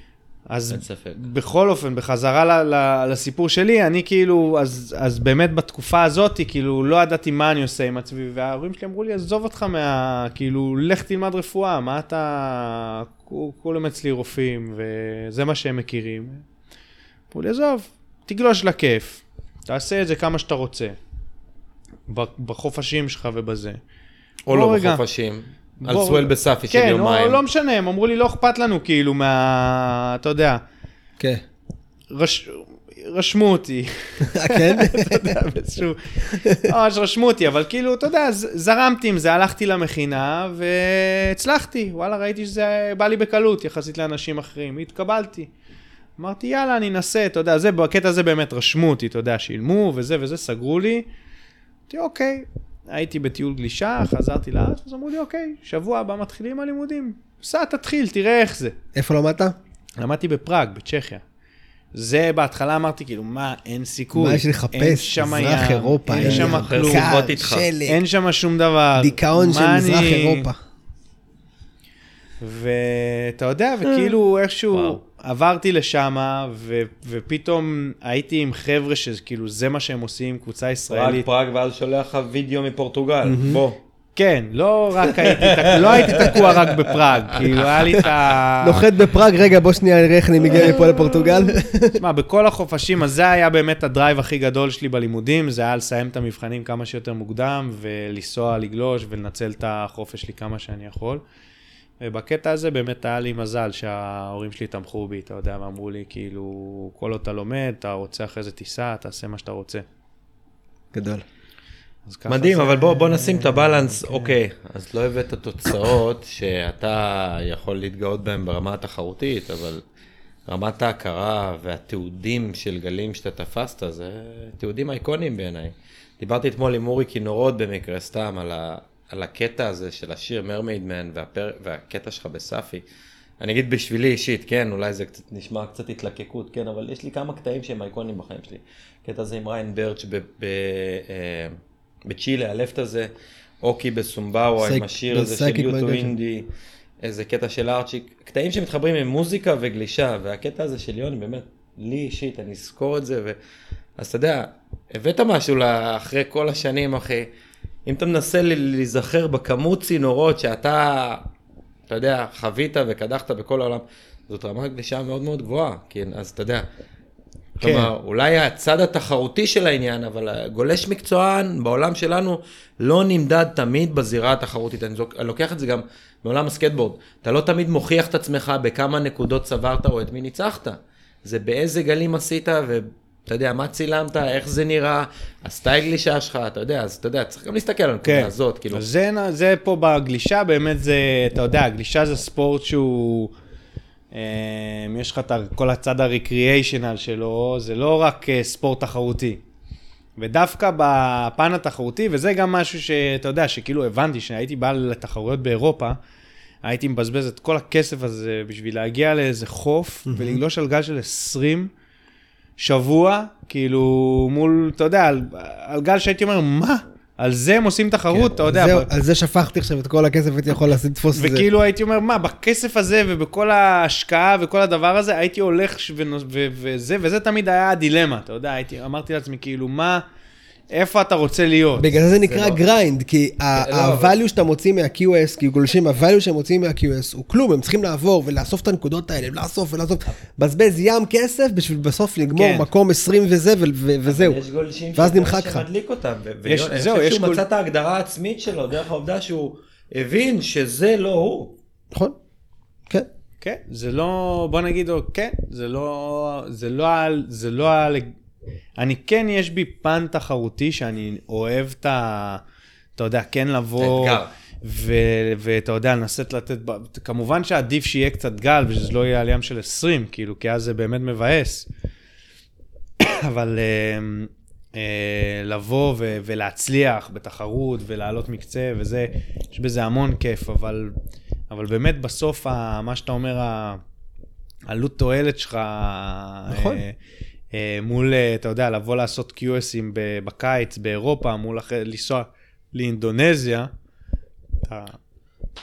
אז אין ספק. בכל אופן, בחזרה ל- ל- לסיפור שלי, אני כאילו, אז, אז באמת בתקופה הזאת, כאילו, לא ידעתי מה אני עושה עם עצמי, וההורים שלי אמרו לי, עזוב אותך מה... כאילו, לך תלמד רפואה, מה אתה... כו- כולם אצלי רופאים, וזה מה שהם מכירים. אמרו לי, עזוב, תגלוש לכיף, תעשה את זה כמה שאתה רוצה. בחופשים שלך ובזה. או לא רגע. בחופשים, על בוא- סואל בסאפי של כן, יומיים. או, לא משנה, הם אמרו לי, לא אכפת לנו, כאילו, מה... אתה יודע, כן. רש... רשמו אותי. כן? אתה יודע, באיזשהו... ממש רשמו אותי, אבל כאילו, אתה יודע, זרמתי עם זה, הלכתי למכינה והצלחתי. וואלה, ראיתי שזה בא לי בקלות יחסית לאנשים אחרים, התקבלתי. אמרתי, יאללה, אני אנסה, אתה יודע, זה, בקטע הזה באמת רשמו אותי, אתה יודע, שילמו וזה וזה, סגרו לי. אמרתי, אוקיי. הייתי בטיול גלישה, חזרתי לארץ, אז אמרו לי, אוקיי, שבוע הבא מתחילים הלימודים. סע, תתחיל, תראה איך זה. איפה למדת? למדתי בפראג, בצ'כיה. זה בהתחלה אמרתי, כאילו, מה, אין סיכוי. מה יש לחפש? אין שם מזרח ים, אירופה. אין שם כלום. איתך. שלג, אין שם שום דבר. דיכאון של מה מזרח אני- אירופה. ואתה יודע, וכאילו איכשהו וואו. עברתי לשם, ו- ופתאום הייתי עם חבר'ה שכאילו זה מה שהם עושים, קבוצה פראג, ישראלית. פראג, ואז שולח לך וידאו מפורטוגל, בוא. כן, לא רק הייתי, לא הייתי תקוע רק בפראג, כאילו היה לי את ה... נוחת בפראג, רגע בוא שנייה נראה איך אני מגיע מפה לפורטוגל. תשמע, בכל החופשים, אז זה היה באמת ה drive הכי גדול שלי בלימודים, זה היה לסיים את המבחנים כמה שיותר מוקדם, ולנסוע, לגלוש, ולנצל את החופש שלי כמה שאני יכול. ובקטע הזה באמת היה לי מזל שההורים שלי תמכו בי, אתה יודע, ואמרו לי, כאילו, כל עוד אתה לומד, אתה רוצה אחרי זה טיסה, תעשה מה שאתה רוצה. גדול. מדהים, זה- אבל בוא, בוא נשים את הבלנס, אוקיי, אז לא הבאת תוצאות שאתה יכול להתגאות בהן ברמה התחרותית, אבל רמת ההכרה והתיעודים של גלים שאתה תפסת, זה תיעודים אייקוניים בעיניי. דיברתי אתמול עם אורי כינורות במקרה, סתם, על, ה, על הקטע הזה של השיר מרמייד מן והפר, והקטע שלך בסאפי. אני אגיד בשבילי אישית, כן, אולי זה קצת נשמע קצת התלקקות, כן, אבל יש לי כמה קטעים שהם אייקונים בחיים שלי. קטע הזה עם ריין ברץ' ב, ב, אה, בצ'ילה, הלפט הזה, אוקי בסומבאווה עם השיר הזה של יוטו. אינדי, איזה קטע של ארצ'יק, קטעים שמתחברים עם מוזיקה וגלישה, והקטע הזה של יוני, באמת, לי אישית, אני אזכור את זה, ו... אז אתה יודע, הבאת משהו לאחרי כל השנים, אחי. אם אתה מנסה להיזכר בכמות צינורות שאתה, אתה יודע, חווית וקדחת בכל העולם, זאת רמת גלישה מאוד מאוד גבוהה, כן, אז אתה יודע. כן. כלומר, אולי הצד התחרותי של העניין, אבל גולש מקצוען בעולם שלנו לא נמדד תמיד בזירה התחרותית. אני זוק- אני לוקח את זה גם מעולם הסקטבורד. אתה לא תמיד מוכיח את עצמך בכמה נקודות צברת או את מי ניצחת. זה באיזה גלים עשית ואתה יודע, מה צילמת, איך זה נראה, הסטייל גלישה שלך, אתה יודע, אז אתה יודע, צריך גם להסתכל על הנקודה כן. הזאת, כאילו. אז זה, זה פה בגלישה, באמת זה, אתה יודע, גלישה זה ספורט שהוא... אה, יש לך את כל הצד הריקריאיישנל שלו, זה לא רק אה, ספורט תחרותי. ודווקא בפן התחרותי, וזה גם משהו שאתה יודע, שכאילו הבנתי, שהייתי בא לתחרויות באירופה, הייתי מבזבז את כל הכסף הזה בשביל להגיע לאיזה חוף ולגלוש על גל של 20 שבוע, כאילו מול, אתה יודע, על, על גל שהייתי אומר, מה? על זה הם עושים תחרות, אתה יודע. זהו, ב- על זה שפכתי עכשיו את כל הכסף, הייתי יכול לעשות- לתפוס את זה. וכאילו הייתי אומר, מה, בכסף הזה ובכל ההשקעה וכל הדבר הזה, הייתי הולך ש- ונוס- ו- וזה, וזה תמיד היה הדילמה, אתה יודע, הייתי, אמרתי לעצמי, כאילו, מה, איפה אתה רוצה להיות? בגלל זה נקרא לא- grind, כי ה- לא, ה-value שאתה מוציא מה-QS, כי גולשים, ה-value שהם מוצאים מה-QS הוא כלום, הם צריכים לעבור ולאסוף את הנקודות האלה, לאסוף ולאסוף, בזבז ים כסף בשביל בסוף לגמור כן. מקום 20 וזה וזהו. יש גולשים ואז נמחק לך. שמדליק אותם. זהו, יש חושב שהוא גול- מצא את ההגדרה העצמית שלו דרך העובדה שהוא הבין שזה לא הוא. נכון? כן. כן, זה לא, בוא נגיד, כן, זה לא, זה לא, על- זה לא, על- אני כן, יש בי פן תחרותי שאני אוהב את ה... אתה יודע, כן לבוא... האתגר. ו- ואתה יודע, לנסות לתת, כמובן שעדיף שיהיה קצת גל ושזה לא יהיה על ים של 20, כאילו, כי אז זה באמת מבאס. אבל אה, אה, לבוא ו- ולהצליח בתחרות ולעלות מקצה וזה, יש בזה המון כיף, אבל, אבל באמת בסוף, ה- מה שאתה אומר, העלות תועלת שלך, נכון. אה, מול, אה, אתה יודע, לבוא לעשות QSים בקיץ באירופה, מול אחרי, לנסוע לאינדונזיה, אתה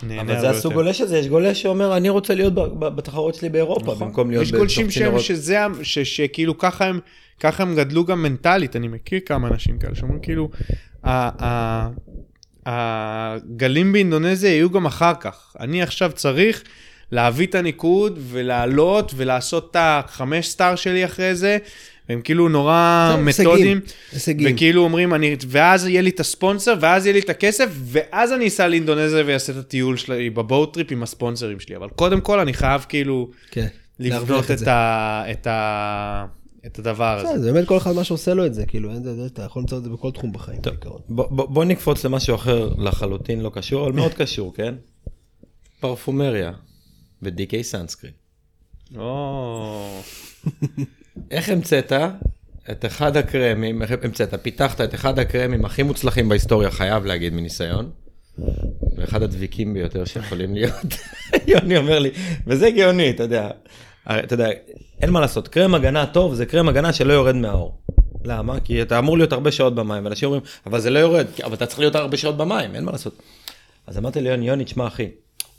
נהנה אבל הרבה זה יותר. הסוג גולש הזה, יש גולש שאומר, אני רוצה להיות בתחרות שלי באירופה, נכון. במקום להיות יש גולשים בתוך שהם, צינורות. שזה, ש- שכאילו ככה הם, ככה הם גדלו גם מנטלית, אני מכיר כמה אנשים כאלה שאומרים כאילו, הגלים באינדונזיה יהיו גם אחר כך. אני עכשיו צריך להביא את הניקוד ולעלות ולעשות את החמש star שלי אחרי זה, והם כאילו נורא זה הישגים. וכאילו אומרים, אני, ואז יהיה לי את הספונסר, ואז יהיה לי את הכסף, ואז אני אסע לאינדונזיה ואעשה את הטיול שלי ב boat trip עם הספונסרים שלי. אבל קודם כל אני חייב כאילו כן. לבנות את, זה. ה, את, ה, את הדבר הזה. זה באמת כל אחד מה שעושה לו את זה, כאילו, אין זה, זה, אתה יכול למצוא את זה בכל תחום בחיים, טוב, בוא בוא נקפוץ למשהו אחר לחלוטין לא קשור, אבל מאוד קשור, כן? פרפומריה ו-DK סאנסקרין. או, איך המצאת את אחד הקרמים, איך המצאת, פיתחת את אחד הקרמים הכי מוצלחים בהיסטוריה, חייב להגיד מניסיון, ואחד הדביקים ביותר שיכולים להיות. יוני אומר לי, וזה גאוני, אתה יודע, אתה יודע, אין מה לעשות, קרם הגנה טוב זה קרם הגנה שלא יורד מהאור. למה? כי אתה אמור להיות הרבה שעות במים, ואנשים אומרים, אבל זה לא יורד, אבל אתה צריך להיות הרבה שעות במים, אין מה לעשות. אז אמרתי ליוני, יוני, תשמע אחי,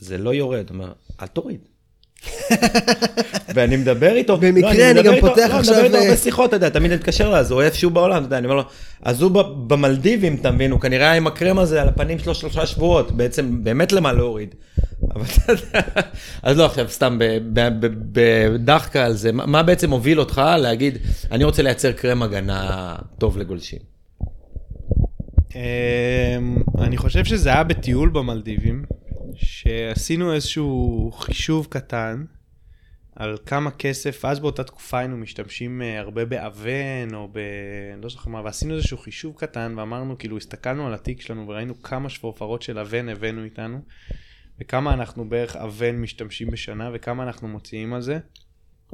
זה לא יורד, הוא אומר, אל תוריד. ואני מדבר איתו, במקרה לא, אני מדבר גם איתו- פותח לא, עכשיו, אני מדבר איתו אה, הרבה שיחות, אתה יודע, תמיד נתקשר אליי, אז הוא איפשהו בעולם, אתה יודע, אני אומר לו, אז הוא ב- במלדיבים, אתה מבין, הוא כנראה היה עם הקרם הזה על הפנים שלו שלושה שבועות, בעצם באמת למה להוריד. אבל אתה יודע, אז לא עכשיו סתם ב- ב- ב- בדחקה על זה, מה מה בעצם הוביל אותך להגיד, אני רוצה לייצר קרם הגנה טוב לגולשים? אמ, אני חושב שזה היה בטיול במלדיבים, שעשינו איזשהו חישוב קטן על כמה כסף, אז באותה תקופה היינו משתמשים אה, הרבה באבן או ב... לא זוכר מה, ועשינו איזשהו חישוב קטן ואמרנו, כאילו הסתכלנו על התיק שלנו וראינו כמה שפורפרות של אבן הבאנו איתנו, וכמה אנחנו בערך אבן משתמשים בשנה וכמה אנחנו מוציאים על זה.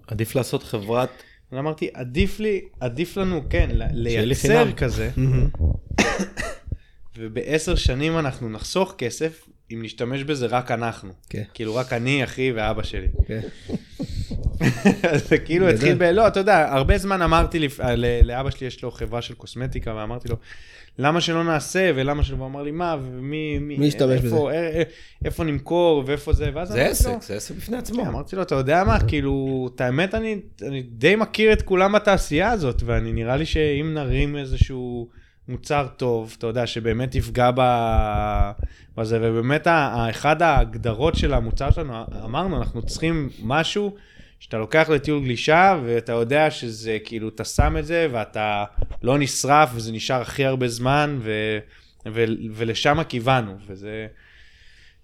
עדיף לעשות חברת, אז אמרתי, עדיף לי, עדיף לנו, כן, לייצר. כזה, ובעשר שנים אנחנו נחסוך כסף אם נשתמש בזה רק אנחנו. כן. כאילו רק אני, אחי ואבא שלי. כן. אז זה כאילו. התחיל ב... לא, אתה יודע, הרבה זמן אמרתי לפ- ל- לאבא שלי יש לו חברה של קוסמטיקה, ואמרתי לו, למה שלא נעשה, ולמה שלא, והוא אמר לי, מה, ומי... מי ישתמש בזה?" אה, אה, איפה נמכור, ואיפה זה, ואז זה עסק, זה עסק בפני עצמו. כן, אמרתי לו, אתה יודע מה, כאילו, את האמת, אני די מכיר את כולם בתעשייה הזאת, ואני נראה לי שאם נרים איזשהו מוצר טוב, אתה יודע, שבאמת יפגע. בזה, ובאמת, אחד ההגדרות של המוצר שלנו, אמרנו, אנחנו צריכים משהו שאתה לוקח לטיול גלישה, ואתה יודע שזה, כאילו, אתה שם את זה, ואתה לא נשרף, וזה נשאר הכי הרבה זמן, ו... ו... ולשם כיוונו, וזה...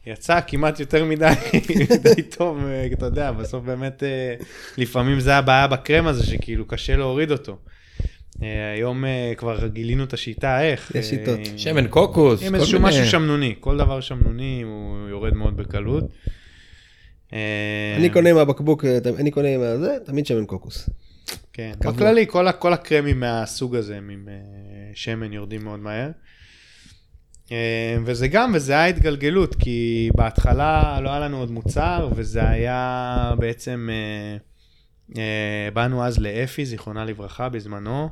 יצא כמעט יותר מדי, מדי טוב, אה, אתה יודע, בסוף באמת, אה, לפעמים זה הבעיה בקרם הזה, שכאילו קשה להוריד אותו. אה, היום אה, כבר גילינו את השיטה איך. יש אה, שיטות. שמן קוקוס, עם איזשהו משהו שמנוני, כל דבר שמנוני הוא יורד מאוד בקלות. אני קונה מהבקבוק, אה, אני קונה מהזה, תמיד שמן קוקוס. כן. בכללי, כל, הקרמים מהסוג הזה עם שמן יורדים מאוד מהר. וזה גם, וזה היה התגלגלות, כי בהתחלה לא היה לנו עוד מוצר, וזה היה בעצם, באנו אז לאפי, זיכרונה לברכה, בזמנו,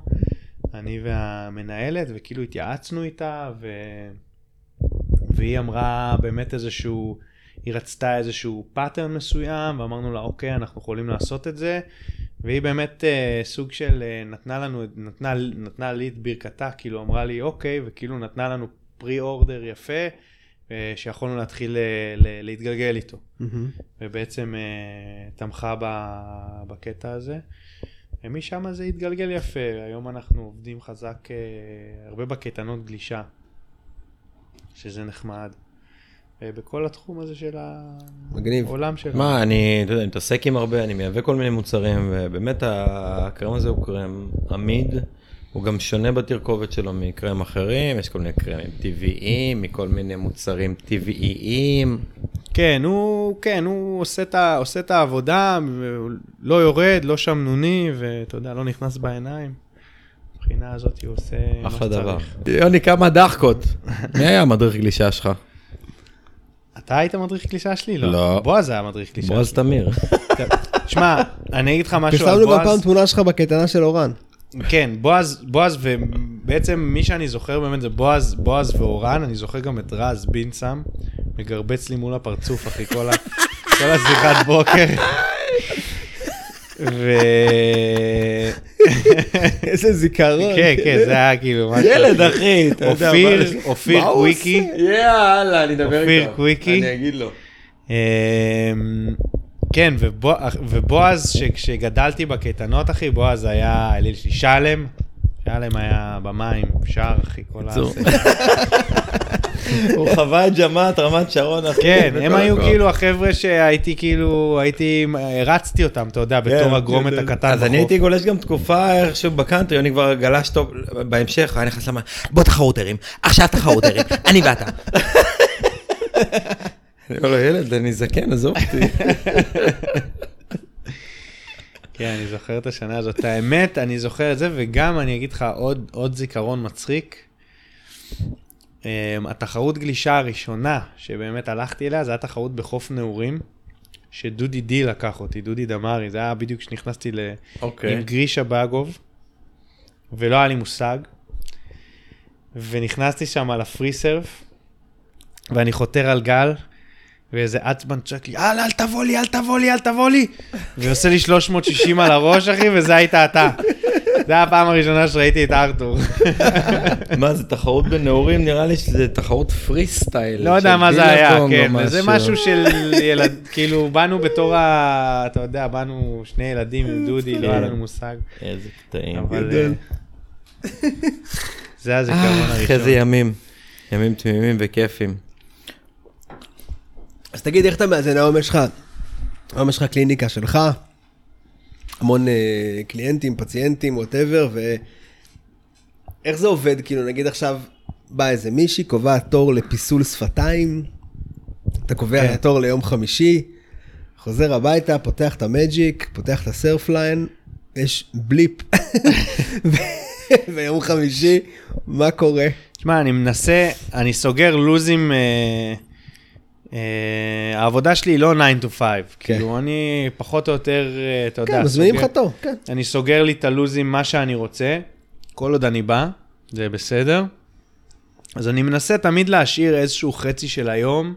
אני והמנהלת, וכאילו התייעצנו איתה, ו... והיא אמרה באמת איזשהו, היא רצתה איזשהו pattern מסוים, ואמרנו לה, אוקיי, אנחנו יכולים לעשות את זה. והיא באמת אה, סוג של אה, נתנה לנו, נתנה, נתנה לי את ברכתה, כאילו אמרה לי אוקיי, וכאילו נתנה לנו pre-order יפה, אה, שיכולנו להתחיל אה, ל- להתגלגל איתו. ובעצם אה, תמכה ב- בקטע הזה. ומשם זה התגלגל יפה, היום אנחנו עובדים חזק אה, הרבה בקייטנות גלישה, שזה נחמד. ובכל התחום הזה של מגניב. העולם שלנו. מה, אני, אתה יודע, אני מתעסק עם הרבה, אני מייבא כל מיני מוצרים, ובאמת הקרם הזה הוא קרם עמיד, הוא גם שונה בתרכובת שלו מקרם אחרים, יש כל מיני קרמים טבעיים, מכל מיני מוצרים טבעיים. כן, הוא, כן, הוא עושה את, ה, עושה את העבודה, לא יורד, לא שמנוני, ואתה יודע, לא נכנס בעיניים. מבחינה הזאת הוא עושה מה אחלה דבר. שצריך. יוני, כמה דחקות. מי היה המדריך גלישה שלך? אתה היית מדריך גלישה שלי? לא. לא. בועז היה מדריך גלישה בועז שלי. תמיר. שמע, אני אגיד לך משהו על פרסמנו גם פעם בועז. תמונה שלך בקייטנה של אורן. כן, בועז, בועז, ובעצם מי שאני זוכר באמת זה בועז, בועז ואורן, אני זוכר גם את רז בינסם, מגרבץ לי מול הפרצוף, אחי, כל, ה, כל השיחת בוקר. ו... איזה זיכרון. כן, כן, זה היה כאילו משהו. ילד, אחי, אתה יודע. אופיר, מה- אופיר הוא קוויקי. יאללה, אני אדבר אופיר איתו. קוויקי. אני אגיד לו. כן, ובוע- ובועז, שכשגדלתי בקייטנות, אחי, בועז היה אליל שלי. שלם, שלם היה במים, שר, אחי, כל ה... הוא חווה את ג'מאט, רמת שרון, אחי. כן, הם היו. כאילו החבר'ה שהייתי כאילו, הייתי, הרצתי אותם, אתה יודע, בתור כן, הגרומת כן, הקטן אז אני הייתי גולש גם תקופה איכשהו בקאנטרי, אני כבר גלש טוב בהמשך, היה נכנס למה, בוא תחרות הרים, עכשיו תחרות הרים, אני ואתה. אני אומר לו, ילד, אני זקן, עזוב אותי. כן, אני זוכר את השנה הזאת. האמת, אני זוכר את זה, וגם אני אגיד לך עוד, עוד זיכרון מצחיק. Um, התחרות גלישה הראשונה שבאמת הלכתי אליה, זה היה תחרות בחוף נעורים, שדודי די לקח אותי, דודי דמארי, זה היה בדיוק כשנכנסתי ל... אוקיי. עם גרישה באגוב, ולא היה לי מושג. ונכנסתי שם על הפרי סרף, ואני חותר על גל, ואיזה עצבן צועק לי, אל, אל תבוא לי, אל תבוא לי, אל תבוא לי. ועושה לי 360 על הראש, אחי, וזה היית אתה. זה היה הפעם הראשונה שראיתי את ארתור. מה, זה תחרות בנעורים? נראה לי שזה תחרות פרי סטייל. לא יודע מה זה היה, כן, זה משהו של ילד, כאילו, באנו בתור ה... אתה יודע, באנו שני ילדים עם דודי, לא היה לנו מושג. איזה קטעים. אבל... אה, זה הזיכרון הראשון. איזה ימים. ימים תמימים וכיפים. אז תגיד, איך אתה מאזן? היום יש לך, היום יש לך קליניקה שלך, המון אה, קליינטים, פציינטים, whatever, ואיך זה עובד? כאילו, נגיד עכשיו בא איזה מישהי, קובע תור לפיסול שפתיים, אתה קובע כן. תור ליום חמישי, חוזר הביתה, פותח את ה Magic, פותח את ה Surfline, יש blip. ויום חמישי, מה קורה? תשמע, אני מנסה, אני סוגר לוזים, אה, העבודה שלי היא לא 9 to 5, כאילו אני פחות או יותר, אה, אתה יודע, כן, מזמינים לך תור, כן. אני סוגר לי את הלוזים מה שאני רוצה, כל עוד אני בא, זה בסדר. אז אני מנסה תמיד להשאיר איזשהו חצי של היום,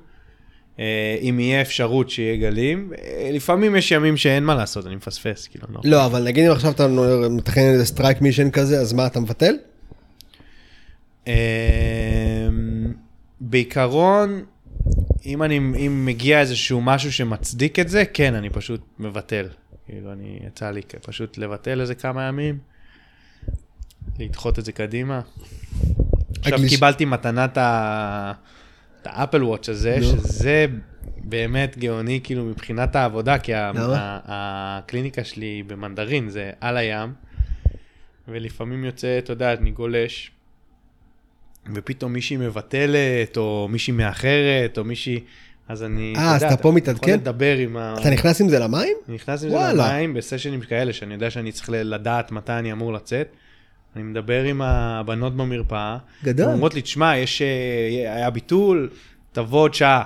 אה, אם יהיה אפשרות שיהיה גלים. אה, לפעמים יש ימים שאין מה לעשות, אני מפספס, כאילו, לא. לא, אבל נגיד אם עכשיו אתה מתכנן איזה strike mission כזה, אז מה, אתה מבטל? אמ, בעיקרון, אם אני, אם מגיע איזשהו משהו שמצדיק את זה, כן, אני פשוט מבטל. כאילו, אני, יצא לי פשוט לבטל איזה כמה ימים, לדחות את זה קדימה. עכשיו הגליש- קיבלתי מתנת ה- את האפל וואץ' הזה, נו. שזה באמת גאוני, כאילו, מבחינת העבודה, כי ה-? ה- הקליניקה שלי במנדרין, זה על הים, ולפעמים יוצא, אתה יודע, אני גולש, ופתאום מישהי מבטלת, או מישהי מאחרת, או מישהי... אז אני, אה, אז אתה פה מתעדכן? יכול לדבר עם ה... אתה נכנס עם זה למים? אני נכנס עם זה וואלה. למים בסשנים כאלה, שאני יודע שאני צריך לדעת מתי אני אמור לצאת. אני מדבר עם הבנות במרפאה. גדול. הן אומרות לי, תשמע, יש, אה, היה ביטול, תבוא עוד שעה.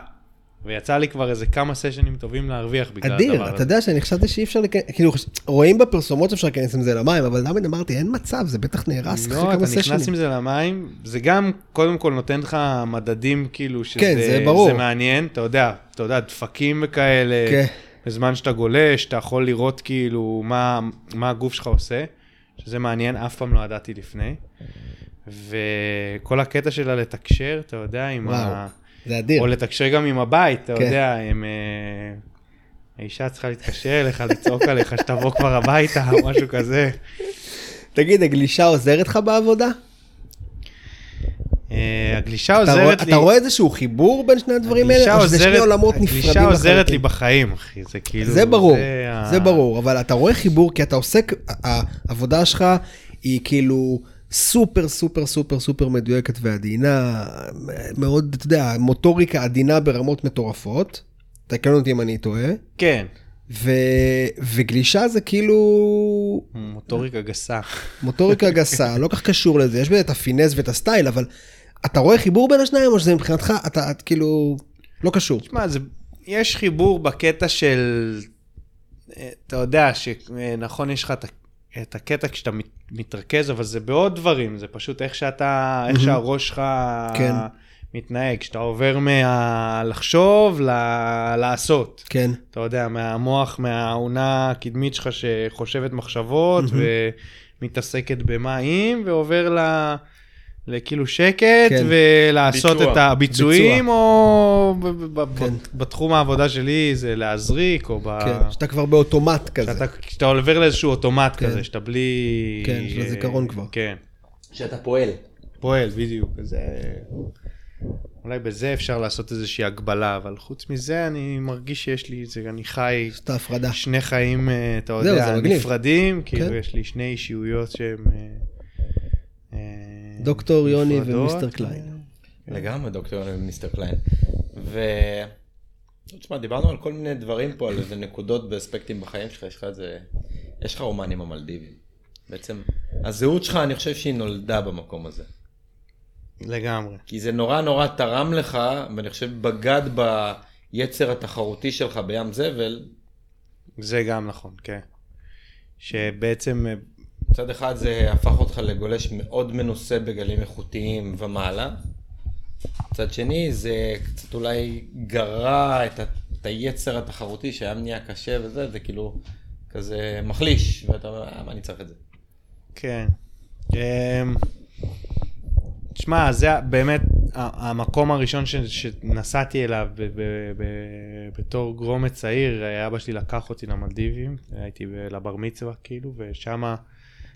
ויצא לי כבר איזה כמה סשנים טובים להרוויח בגלל הדבר אדיר, הזה. אתה יודע שאני חשבתי שאי אפשר להיכנס, כאילו, רואים בפרסומות שאפשר להיכנס עם זה למים, אבל תמיד אמרתי, אין מצב, זה בטח נהרס אחרי לא, כמה אתה נכנס עם סשנים. זה למים, זה גם, קודם כל נותן לך מדדים, כאילו, שזה כן, זה ברור. זה מעניין, אתה יודע, אתה יודע, דפקים וכאלה, כן. בזמן שאתה גולש, אתה יכול לראות כאילו מה, מה הגוף שלך עושה, שזה מעניין, אף פעם לא ידעתי לפני. וכל הקטע שלה לתקשר, אתה יודע, עם וואו, ה... זה אדיר. או לתקשר גם עם הבית, אתה כן. יודע, עם... אה, האישה צריכה להתקשר אליך, לצעוק עליך, שתבוא כבר הביתה, או משהו כזה. תגיד, הגלישה עוזרת לך בעבודה? אה, הגלישה עוזרת לי... אתה רואה איזשהו חיבור בין שני הדברים האלה? או שזה שני עולמות נפרדים הגלישה עוזרת לי לחלוטין? בחיים, אחי, זה כאילו... זה ברור, זה ברור, אבל אתה רואה חיבור כי אתה עוסק, העבודה שלך היא כאילו סופר סופר סופר סופר מדויקת ועדינה, מאוד, אתה יודע, מוטוריקה עדינה ברמות מטורפות. תקן אותי אם אני טועה. כן. ו... וגלישה זה כאילו מוטוריקה גסה. מוטוריקה גסה, לא כך קשור לזה, יש בזה את הפינס ואת הסטייל, אבל אתה רואה חיבור בין השניים או שזה מבחינתך, אתה את, כאילו, לא קשור. תשמע, זה, יש חיבור בקטע של, אה, אתה יודע, שנכון, יש לך את, ה- את הקטע כשאתה מת, מתרכז, אבל זה בעוד דברים, זה פשוט איך שאתה, איך שהראש שלך כן. מתנהג, כשאתה עובר מהלחשוב ל- לעשות. כן, אתה יודע, מהמוח, מהאונה הקדמית שלך שחושבת מחשבות ומתעסקקת במה אם, ועובר ל... לכאילו שקט, כן. ולעשות ביצוע. את הביצועים, ביצוע. או ב- ב- ב- כן. בתחום העבודה שלי זה להזריק, או ב... כן, שאתה כבר באוטומט כזה. שאתה, כשאתה עובר לאיזשהו אוטומט כן. כזה, שאתה בלי... כן, יש לך זיכרון כבר. כן, שאתה פועל. פועל, בדיוק. זה... אולי בזה אפשר לעשות איזושהי הגבלה, אבל חוץ מזה אני מרגיש שיש לי, זה, אני חי יש את ההפרדה. שני חיים, אה, אתה יודע. נפרדים, כאילו כן. יש לי שני אישיויות שהם... אה, דוקטור יוני. ומיסטר קליין. לגמרי, דוקטור יוני ומיסטר קליין. ו... תשמע, דיברנו על כל מיני דברים פה, על איזה נקודות ואספקטים בחיים שלך, יש לך איזה... יש לך רומן עם המלדיבים. בעצם, הזהות שלך, אני חושב שהיא נולדה במקום הזה. לגמרי. כי זה נורא נורא תרם לך, ואני חושב בגד ביצר התחרותי שלך בים זבל. זה גם נכון, כן. שבעצם, מצד אחד זה הפך אותך לגולש מאוד מנוסה בגלים איכותיים ומעלה. מצד שני זה קצת אולי גרע את, ה- את היצר התחרותי שהיה נהיה קשה וזה, זה כאילו כזה מחליש, ואתה אומר, אה, מה אני צריך את זה? כן. אמ, תשמע, זה באמת המקום הראשון ש- שנסעתי אליו ב- ב- ב- בתור גרומת צעיר, אבא שלי לקח אותי למלדיבים, הייתי ב- לבר מצווה כאילו, ושם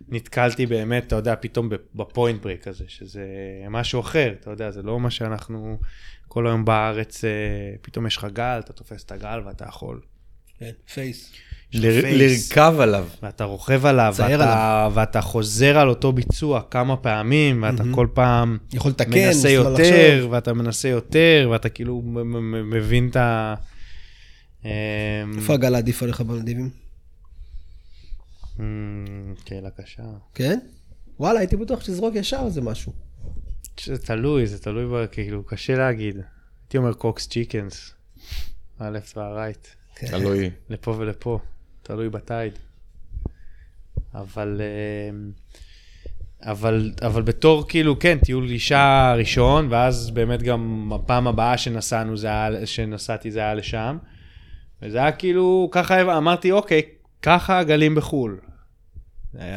נתקלתי באמת, אתה יודע, פתאום ב point break הזה, שזה משהו אחר, אתה יודע, זה לא מה שאנחנו כל היום בארץ, אה, פתאום יש לך גל, אתה תופס את הגל ואתה יכול. כן, face. לרכב עליו. ואתה רוכב עליו, ואתה, ואתה חוזר על אותו ביצוע כמה פעמים, ואתה כל פעם יכול לתקן, מנסה יותר, לחשוב. ואתה מנסה יותר, ואתה כאילו מ- מ- מ- מבין את ה... אמ, איפה הגל עדיף עליך במלדיבים? אמ, שאלה קשה. כן? וואלה, הייתי בטוח שתזרוק ישר איזה משהו. זה תלוי, זה תלוי, ב- כאילו, קשה להגיד. הייתי אומר קוקס צ'יקנס, הלפט והרייט, כן. תלוי. לפה ולפה, תלוי בטייד. אבל, אמ, אבל, אבל בתור כאילו, כן, טיול גישה ראשון, ואז באמת גם הפעם הבאה שנסענו, זה היה, שנסעתי זה היה לשם. וזה היה כאילו, ככה אמרתי, אוקיי, ככה הגלים בחו"ל.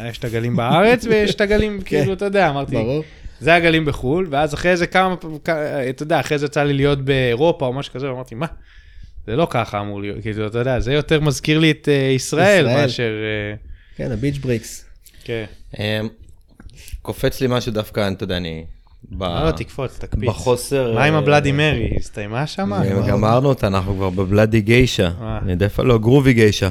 יש את הגלים בארץ ויש את הגלים, כאילו, אתה יודע, אמרתי, ברור. זה הגלים בחו"ל, ואז אחרי זה כמה, כ- אתה יודע, אחרי זה יצא לי להיות באירופה או משהו כזה, ואמרתי, מה? זה לא ככה אמור להיות, כאילו, אתה יודע, זה יותר מזכיר לי את אה, ישראל ישראל. מאשר... אה, כן, ה beach breaks. כן. אמ, קופץ לי משהו דווקא, אתה יודע, אני... ב- לא, תקפוץ, תקפיץ. בחוסר... מה עם אה, הבלאדי מרי? הסתיימה שם? גמרנו אותה, אנחנו כבר בבלאדי גיישה. אני יודע איפה לא, גרובי גיישה.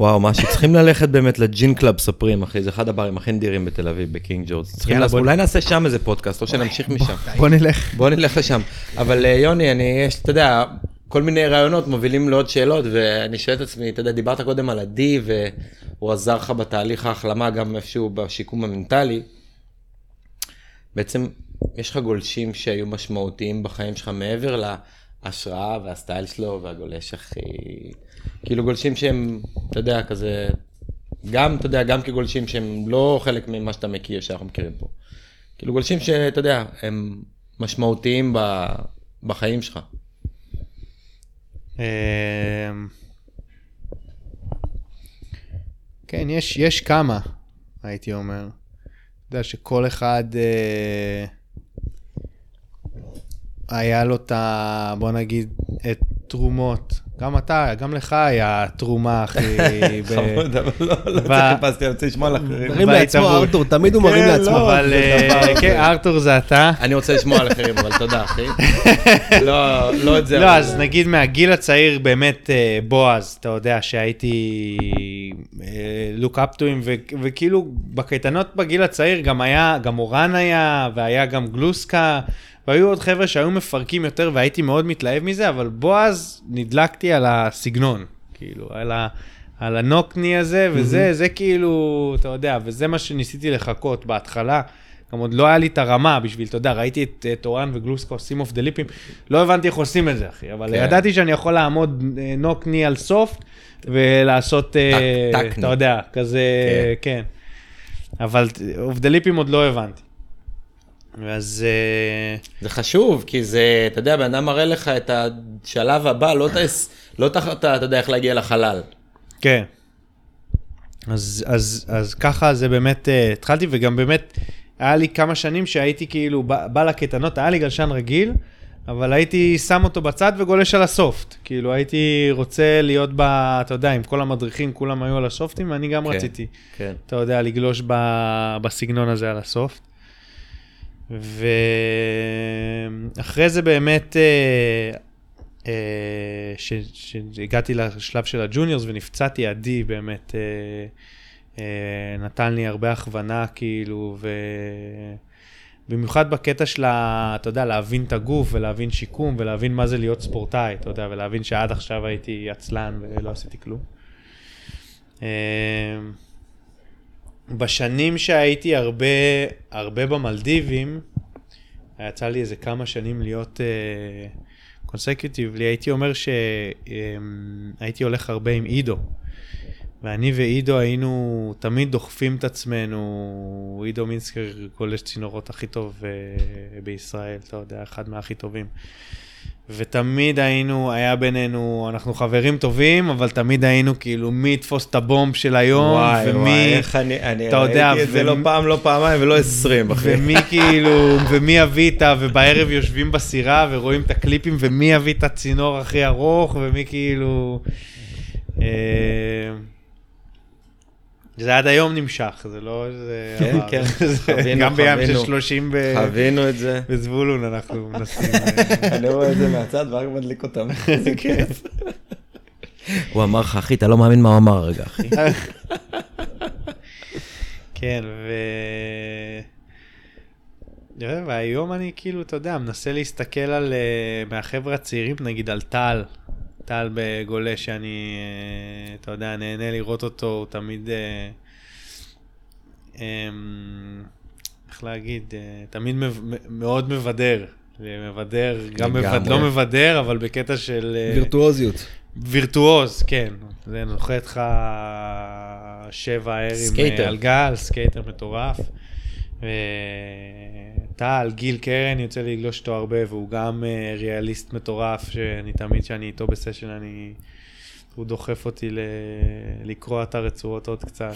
וואו, מה שצריכים ללכת באמת לג'ין קלאב ספרים, אחי, זה אחד הברים הכי נדירים בתל אביב, בקינג ג'ורג'. אולי נעשה שם איזה פודקאסט, או שנמשיך משם. בוא נלך. בוא נלך לשם. אבל אה, יוני, אני, יש, אתה יודע, כל מיני רעיונות מובילים לעוד שאלות, ואני שואל את עצמי, אתה יודע, דיברת קודם על עדי, והוא עזר לך בתהליך ההחלמה, גם איפשהו בשיקום המנטלי. בעצם, יש לך גולשים שהיו משמעותיים בחיים שלך מעבר להשראה והסטייל שלו והגולש הכי... כאילו גולשים שהם, אתה יודע, כזה... גם, אתה יודע, גם כגולשים שהם לא חלק ממה שאתה מכיר, שאנחנו מכירים פה. כאילו גולשים שאתה יודע, הם משמעותיים ב, בחיים שלך. אמ, כן, יש, יש כמה, הייתי אומר. אתה יודע שכל אחד אה, היה לו את ה... בוא נגיד, את תרומות. גם אתה, גם לך היה תרומה, אחי. ב- חמוד, אבל לא לא חיפשתי, אני רוצה לשמוע על אחרים. מרים לעצמו. ארתור, תמיד הוא מרים כן, לעצמו. לא, אבל אה, כן, ארתור זה אתה. אני רוצה לשמוע על אחרים, אבל תודה, אחי. לא, לא את זה. לא, אז נגיד מהגיל הצעיר, באמת, אה, בועז, אתה יודע שהייתי אה, him, ו- וכאילו בקייטנות בגיל הצעיר גם היה, גם אורן היה, והיה גם גלוסקה, והיו עוד חבר'ה שהיו מפרקים יותר, והייתי מאוד מתלהב מזה, אבל בועז, נדלקתי על הסגנון, כאילו, על ה... על הנוקני הזה, וזה, זה כאילו, אתה יודע, וזה מה שניסיתי לחכות בהתחלה. גם עוד לא היה לי את הרמה בשביל, אתה יודע, ראיתי את אורן וגלוסקה עושים אוף דה ליפים, לא הבנתי איך עושים את זה, אחי, אבל כן. ידעתי שאני יכול לעמוד אה, נוקני על סופט ולעשות, טק- טקני. אתה יודע, כזה, כן. אבל off the lip ים עוד לא הבנתי. אז אה, זה חשוב, כי זה, אתה יודע, בן אדם מראה לך את השלב הבא, לא תס- לא תחת, אתה יודע איך להגיע לחלל. כן. אז, אז, אז ככה זה באמת, אה, התחלתי, וגם באמת, היה לי כמה שנים שהייתי כאילו בא, בא לקייטנות, היה לי גלשן רגיל, אבל הייתי שם אותו בצד וגולש על הסופט. כאילו הייתי רוצה להיות ב... אתה יודע, עם כל המדריכים, כולם היו על הסופטים, ואני גם כן, רציתי, כן. אתה יודע, לגלוש ב, בסגנון הזה על הסופט. ואחרי זה באמת, אה, אה, שהגעתי לשלב של הג'וניורס ונפצעתי, עדי באמת אה, אה, נתן לי הרבה הכוונה, כאילו, ו... במיוחד בקטע של, אתה יודע, להבין את הגוף ולהבין שיקום ולהבין מה זה להיות ספורטאי, אתה יודע, ולהבין שעד עכשיו הייתי עצלן ולא עשיתי כלום. אה, בשנים שהייתי הרבה, הרבה במלדיבים, יצא לי איזה כמה שנים להיות קונסקיוטיבלי, הייתי אומר שהייתי הולך הרבה עם עידו. ואני ועידו היינו תמיד דוחפים את עצמנו, עידו מינסקר גולש צינורות הכי טוב אה, בישראל, אתה יודע, אחד מהכי טובים. ותמיד היינו, היה בינינו, אנחנו חברים טובים, אבל תמיד היינו כאילו מי יתפוס את הבומב של היום, וואי, ומי... וואי, איך אני, אני אתה יודע, ראיתי את זה לא פעם, לא פעמיים ולא עשרים, אחי. ומי כאילו, ומי יביא את ה... ובערב יושבים בסירה ורואים את הקליפים, ומי יביא את הצינור הכי ארוך, ומי כאילו... אה, זה עד היום נמשך, זה לא איזה... כן. כן, זה חווינו, גם בים של חווינו. 30 ב- חווינו את זה. בזבולון אנחנו מנסים... אה, אני רואה את זה מהצד ורק מדליק אותם. איזה כיף. הוא אמר לך, אחי, אתה לא מאמין מה הוא אמר רגע, אחי. כן, ו... והיום אני כאילו, אתה יודע, מנסה להסתכל על, אה, מהחבר'ה הצעירים, נגיד על טל, טל בגולש, שאני, אה, אתה יודע, נהנה לראות אותו, הוא תמיד, אה, אמ, איך להגיד, אה, תמיד מאוד מבדר. מבדר, גם מבד. לא מבדר, אבל בקטע של... וירטואוזיות. וירטואוז, כן. זה נוחת לך שבע. אה, על גל, skater מטורף. טל, גיל קרן, יוצא לי לגלוש איתו הרבה, והוא גם אה, ריאליסט מטורף, שאני תמיד כשאני איתו ב session, אני... הוא דוחף אותי ל... לקרוע את הרצועות עוד קצת.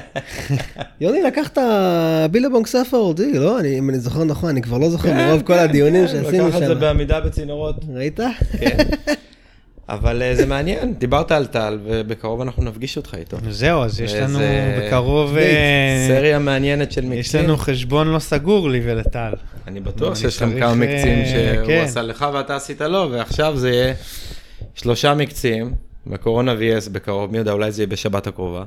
יוני לקח את הבילבונג ספר אורדי, לא? אני- אם אני זוכר נכון, אני כבר לא זוכר מרוב כל הדיונים שעשינו לקח את זה שם. בעמידה בצינורות. ראית? כן. אבל אה, זה מעניין, דיברת על טל, ובקרוב אנחנו נפגיש אותך איתו. זהו, אז יש לנו בקרוב... אה, סריה מעניינת של מקצים. יש לנו חשבון לא סגור לי ולטל. אני בטוח שיש לכם כמה מקצים אה, שהוא כן. עשה לך ואתה עשית לו, ועכשיו זה יהיה שלושה מקצים, בקורונה VS בקרוב, מי יודע, אולי זה יהיה בשבת הקרובה.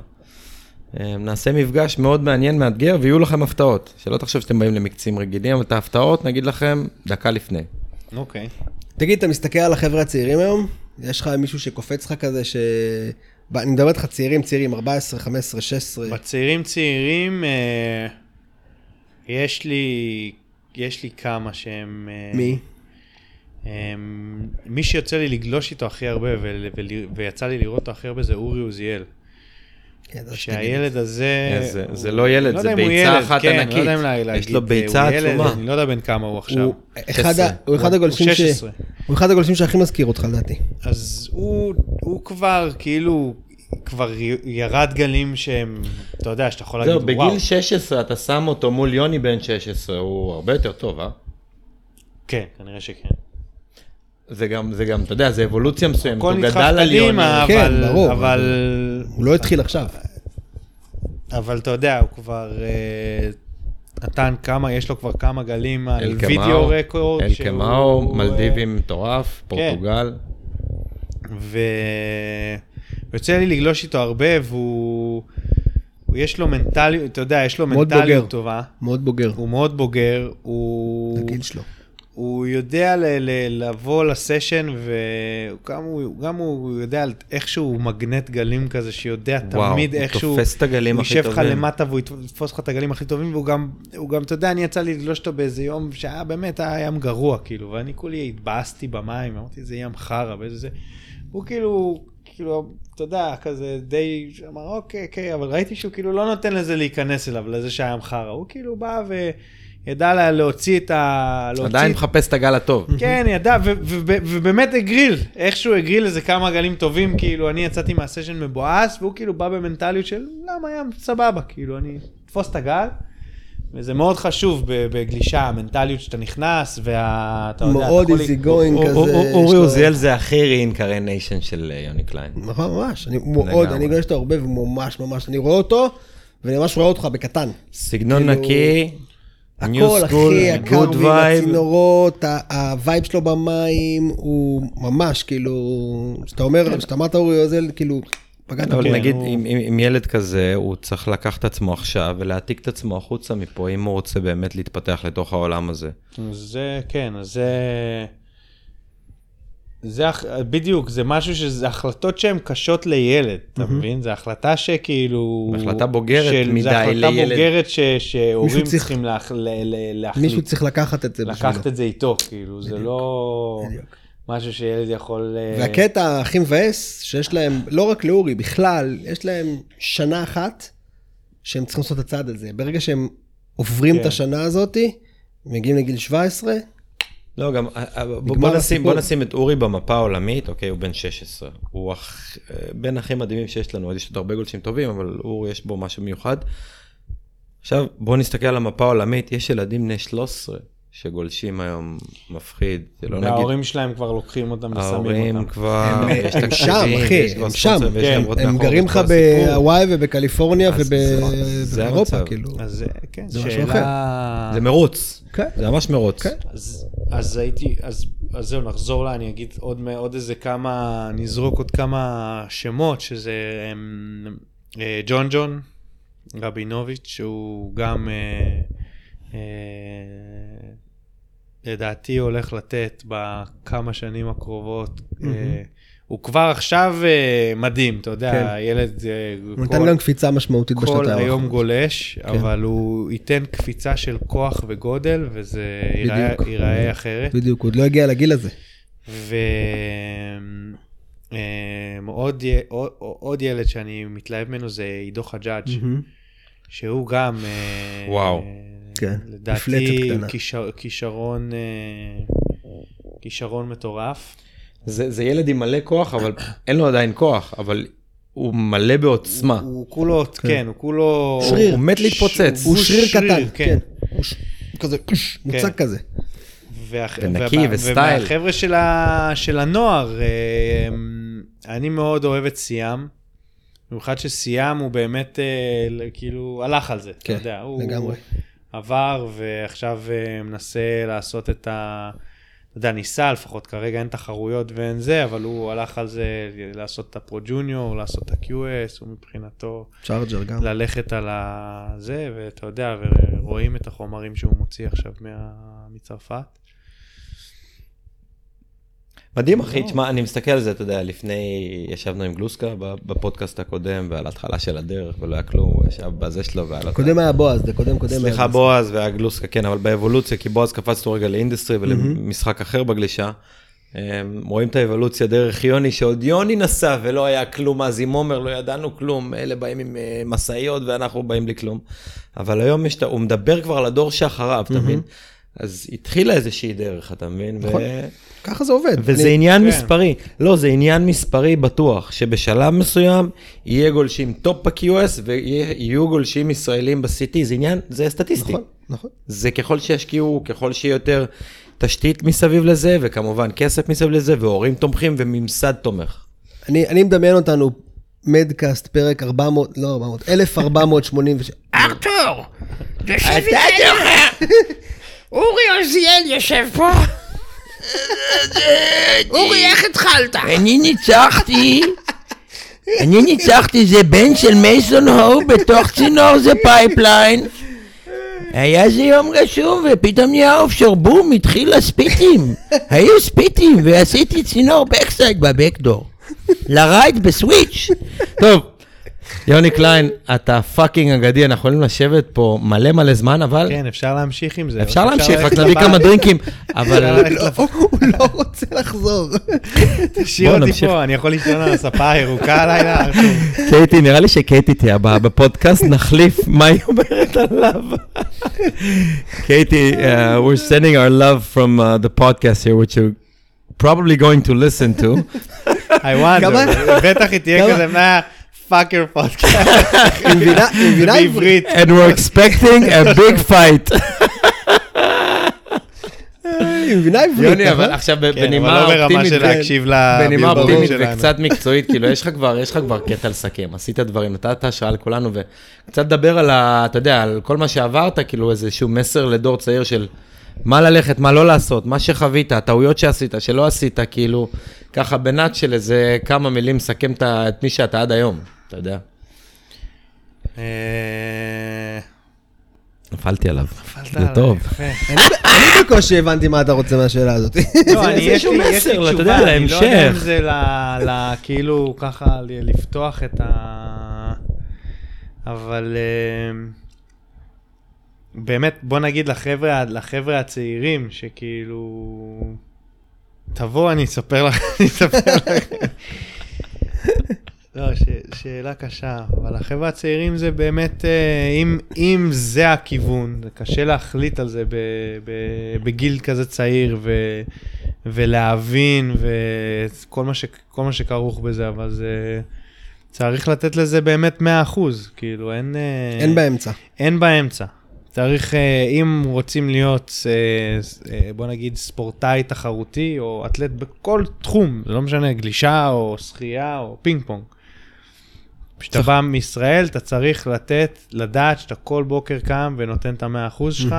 נעשה מפגש מאוד מעניין, מאתגר, ויהיו לכם הפתעות. שלא תחשוב שאתם באים למקצים רגילים, אבל את ההפתעות נגיד לכם דקה לפני. אוקיי. תגיד, אתה מסתכל על החבר'ה הצעירים היום? יש לך מישהו שקופץ לך כזה ש... אני מדבר איתך צעירים, צעירים, 14, 15, 16. בצעירים צעירים, אה, יש לי, יש לי כמה שהם... אה, מי? הם, מי שיוצא לי לגלוש איתו הכי הרבה, ו- ו- ויצא לי לראות אותו הכי הרבה, זה אורי עוזיאל. כן. שהילד הזה... זה- הוא- זה לא ילד, לא זה ביצה ילד, אחת כן, ענקית. לא יודע אם לה- יש להגיד, לו אה, ביצה הוא ילד, עצומה. אני לא יודע בן כמה הוא עכשיו. הוא אחד ה- 16. הוא אחד הגולשים ש... 16. הוא אחד הגולשים שהכי מזכיר אותך לדעתי. אז הוא, הוא כבר, כאילו, כבר ירד גלים שהם, אתה יודע, שאתה יכול להגיד, זהו, וואו. בגיל 16 אתה שם אותו מול יוני בן 16, הוא הרבה יותר טוב, אה? כן, כנראה שכן. זה גם, זה גם, אתה יודע, זה אבולוציה מסוימת, הוא גדל על יוני. כן. ברור, אבל... הוא לא התחיל עכשיו. אבל אתה יודע, הוא כבר אה, נתן כמה, יש לו כבר כמה גלים על וידאו רקורד. אל קמאו, מלדיבים מטורף, פורטוגל. ו... ויוצא לי לגלוש איתו הרבה, והוא... הוא יש לו מנטליות, אתה יודע, יש לו מנטליות. טובה. מאוד בוגר, הוא מאוד בוגר, הוא... הגיל שלו. הוא יודע ל- ל- לבוא לסשן, וגם הוא, גם הוא יודע איכשהו מגנט גלים כזה, שיודע וואו, תמיד הוא איכשהו... תופס את הגלים הוא הכי יישב לך טובים. למטה והוא יתפ- יתפוס לך את הגלים הכי טובים, והוא גם, הוא גם, אתה יודע, אני יצא לי לגלוש אותו באיזה יום שהיה באמת, היה ים גרוע, כאילו, ואני כולי התבאסתי במים, אמרתי, זה ים חרא, ואיזה זה. הוא כאילו, כאילו, אתה יודע, כזה די, אמר, אוקיי, אוקיי, אבל ראיתי שהוא כאילו לא נותן לזה להיכנס אליו, לזה שהיה ים חרא. הוא כאילו בא וידע לה- להוציא את ה... להוציא עדיין מחפש את הגל הטוב. כן, ידע, ובאמת הגריל, איכשהו הגריל איזה כמה גלים טובים, כאילו, אני יצאתי מהסשן מבואס, והוא כאילו בא במנטליות של, למה ים, סבבה, כאילו, אני אתפוס את הגל, וזה מאוד חשוב ב- בגלישה, המנטליות שאתה נכנס, ואתה יודע, מאוד easy going כזה. אורי עוזיאל זה הכי reincarnation של אה, יוני קליין. נכון, ממש. אני מאוד. אני גולש אותו הרבה וממש ממש, אני רואה אותו, ואני ממש רואה אותך בקטן. סגנון כאילו, נקי, הכל, school, אחי, ה carve ים, vibe. הצינורות, ה- ה vibe שלו במים, הוא ממש, כאילו, כשאתה אומר, כשאתה אמרת אורי עוזיאל, כאילו, פגעת בול. נגיד, הוא- אם- אם אם ילד כזה, הוא צריך לקחת את עצמו עכשיו ולהעתיק את עצמו החוצה מפה, אם הוא רוצה באמת להתפתח לתוך העולם הזה. זה, כן, זה... זה בדיוק, זה משהו שזה החלטות שהן קשות לילד, אתה מבין? זו החלטה שכאילו... החלטה בוגרת של- מדי זו החלטה לילד. בוגרת ש- שהורים צריך- צריכים להח- ל- ל- להחליט. מישהו צריך לקחת את זה בשבילו. לקחת את זה איתו, כאילו, זה לא בדיוק. משהו שילד יכול... אה, והקטע הכי מבאס, שיש להם, לא רק לאורי, בכלל, יש להם שנה אחת שהם צריכים לעשות את הצעד הזה. ברגע שהם עוברים כן. את השנה הזאתי, מגיעים לגיל 17, לא, גם, אה, אה, בוא, נשים. בוא נשים את אורי במפה העולמית, אוקיי, הוא בן 16. הוא אח, אה, בין הכי מדהימים שיש לנו, יש עוד הרבה גולשים טובים, אבל אורי יש בו משהו מיוחד. עכשיו, בוא נסתכל על המפה העולמית, יש ילדים בני 13 שגולשים היום מפחיד, זה לא נגיד... וההורים שלהם כבר לוקחים אותם ושמים ההורים אותם. כבר, הם- יש תקציבים, שם, אחי, הם שם. כן, הם מאחור, גרים לך. בהוואי ובקליפורניה ובאירופה. כאילו. אז זה, כן, זה משהו שאלה... זה מרוץ, כן. זה ממש מרוץ. כן. אז, הייתי, אז, אז זהו, נחזור לה, אני אגיד עוד, איזה כמה, נזרוק עוד כמה שמות, שזה אה, ג'ון ג'ון רבינוביץ', שהוא גם, אה, אה, לדעתי הולך לתת בכמה שנים הקרובות. אה, הוא כבר עכשיו אה, מדהים, אתה יודע, כן. ילד... אה, הוא נתן גם קפיצה משמעותית כל בשנתיים היום האחרונות. גולש, כן. אבל הוא ייתן קפיצה של כוח וגודל, וזה ייראה- אחרת. בדיוק, הוא עוד לא הגיע לגיל הזה. ועוד עוד ילד שאני מתלהב ממנו זה עידו חג'אג', שהוא גם, וואו. כן, לדעתי. כישר- כישרון אה, כישרון מטורף. זה, זה ילד עם מלא כוח, אבל אין לו עדיין כוח, אבל הוא מלא בעוצמה. הוא כולו, כן, הוא כולו... שריר. הוא מת להתפוצץ. הוא שריר קטן, כן. כן. הוא ש- כזה, מוצק כזה. והח- ונקי ובה- וסטייל. ומהחבר'ה של, ה... של הנוער, אה, אני מאוד אוהב את סיאם. במיוחד שסיאם הוא באמת, אה, כאילו, הלך על זה, אתה כן, יודע. הוא לגמרי. עבר ועכשיו אה, מנסה לעשות את ה... אתה יודע, ניסה לפחות, כרגע אין תחרויות ואין זה, אבל הוא הלך על זה לעשות את ה Pro Junior, לעשות את ה- QS, הוא מבחינתו charger גם. ללכת על הזה, ואתה יודע, ורואים את החומרים שהוא מוציא עכשיו מה... מצרפת. מדהים אחי, תשמע, אני מסתכל על זה, אתה יודע, לפני, ישבנו עם גלוסקה בפודקאסט הקודם, ועל ההתחלה של הדרך, ולא היה כלום, הוא ישב בזה שלו, ועל... קודם היה בועז, זה קודם קודם היה סליחה בועז. והיה גלוסקה, כן, אבל באבולוציה, כי בועז קפץ אותו רגע ל industry ולמשחק אחר בגלישה. אמ, רואים את האבולוציה דרך יוני, שעוד יוני נסע ולא היה כלום אז עם עומר, לא ידענו כלום, אלה באים עם אה, משאיות ואנחנו באים בלי כלום. אבל היום יש, הוא מדבר כבר על הדור שאחריו, אתה מבין? אז התחילה איזושהי דרך, אתה מבין? ו- נכון. ככה זה עובד. וזה אני- עניין כן. מספרי, לא, זה עניין מספרי בטוח, שבשלב מסוים יהיה גולשים top ב- QS ויהיו גולשים ישראלים ב- CT, זה עניין, זה סטטיסטי. נכון, נכון. זה ככל שישקיעו, ככל שיהיה יותר תשתית מסביב לזה, וכמובן כסף מסביב לזה, והורים תומכים וממסד תומך. אני, אני מדמיין אותנו, מדקאסט, פרק 400, לא 400, 1486. ארתור, יושב איתנו. אורי עוזיאל יושב פה. אורי, איך התחלת? אני ניצחתי, אני ניצחתי, זה בן של מייסון הו בתוך צינור זה פייפליין. היה איזה יום רשום ופתאום נהיה offshore בום, התחיל ה spit ים. היו spit ים ועשיתי צינור backside ב Backdoor. ל right ב switch. טוב, יוני קליין, אתה fucking אגדי, אנחנו יכולים לשבת פה מלא מלא זמן, אבל כן, אפשר להמשיך עם זה. אפשר להמשיך, רק נביא. כמה drink ים, אבל... הוא לא רוצה לחזור. תשאיר אותי. פה, אני יכול לישון על הספה הירוקה הלילה? קייטי, נראה לי שקייטי תהיה הבאה בפודקאסט, נחליף מה היא אומרת עליו. קייטי, uh, we're sending our love from uh, the podcast here, which you're probably going to listen to. I wonder, בטח היא תהיה כזה מה... פאקר פודקאסט. היא מבינה- עברית. And we're expecting a big fight. היא מבינה עברית. יוני, אבל נכון? עכשיו כן, בנימה אבל לא ברמה אופטימית, של להקשיב בנימה לבלבול אופטימית שלנו. וקצת מקצועית, כאילו, יש לך כבר, יש לך כבר קטע לסכם, עשית דברים, נתת השראה לכולנו, וקצת לדבר על ה... אתה יודע, על כל מה שעברת, כאילו, איזשהו מסר לדור צעיר של מה ללכת, מה לא לעשות, מה שחווית, הטעויות שעשית, שלא עשית, כאילו, ככה בנאט של איזה כמה מילים, סכם את מי שאתה עד היום, אתה יודע. אה, נפלתי עליו. זה טוב. אני בקושי הבנתי מה אתה רוצה מהשאלה הזאת. לא, אני, יש לי, מסר, אתה תשובה, יודע, אני לא יודע אם להמשך. זה כאילו ככה לפתוח את ה... אבל אה, באמת, בוא נגיד לחבר'ה, הצעירים, שכאילו... תבוא, אני אספר לך. לא, ש, שאלה קשה, אבל החבר'ה הצעירים זה באמת, אה, אם, אם זה הכיוון, זה קשה להחליט על זה ב, ב, בגיל כזה צעיר, ו, ולהבין, וכל מה, ש, כל מה שכרוך בזה, אבל זה... צריך לתת לזה באמת 100%, כאילו, אין... אה, אין באמצע. אין באמצע. צריך, אה, אם רוצים להיות, בוא נגיד, ספורטאי תחרותי, או אתלט בכל תחום, זה לא משנה, גלישה, או שחייה, או פינג פונג. כשאתה בא מישראל, אתה צריך לתת, לדעת שאתה כל בוקר קם ונותן את המאה אחוז שלך,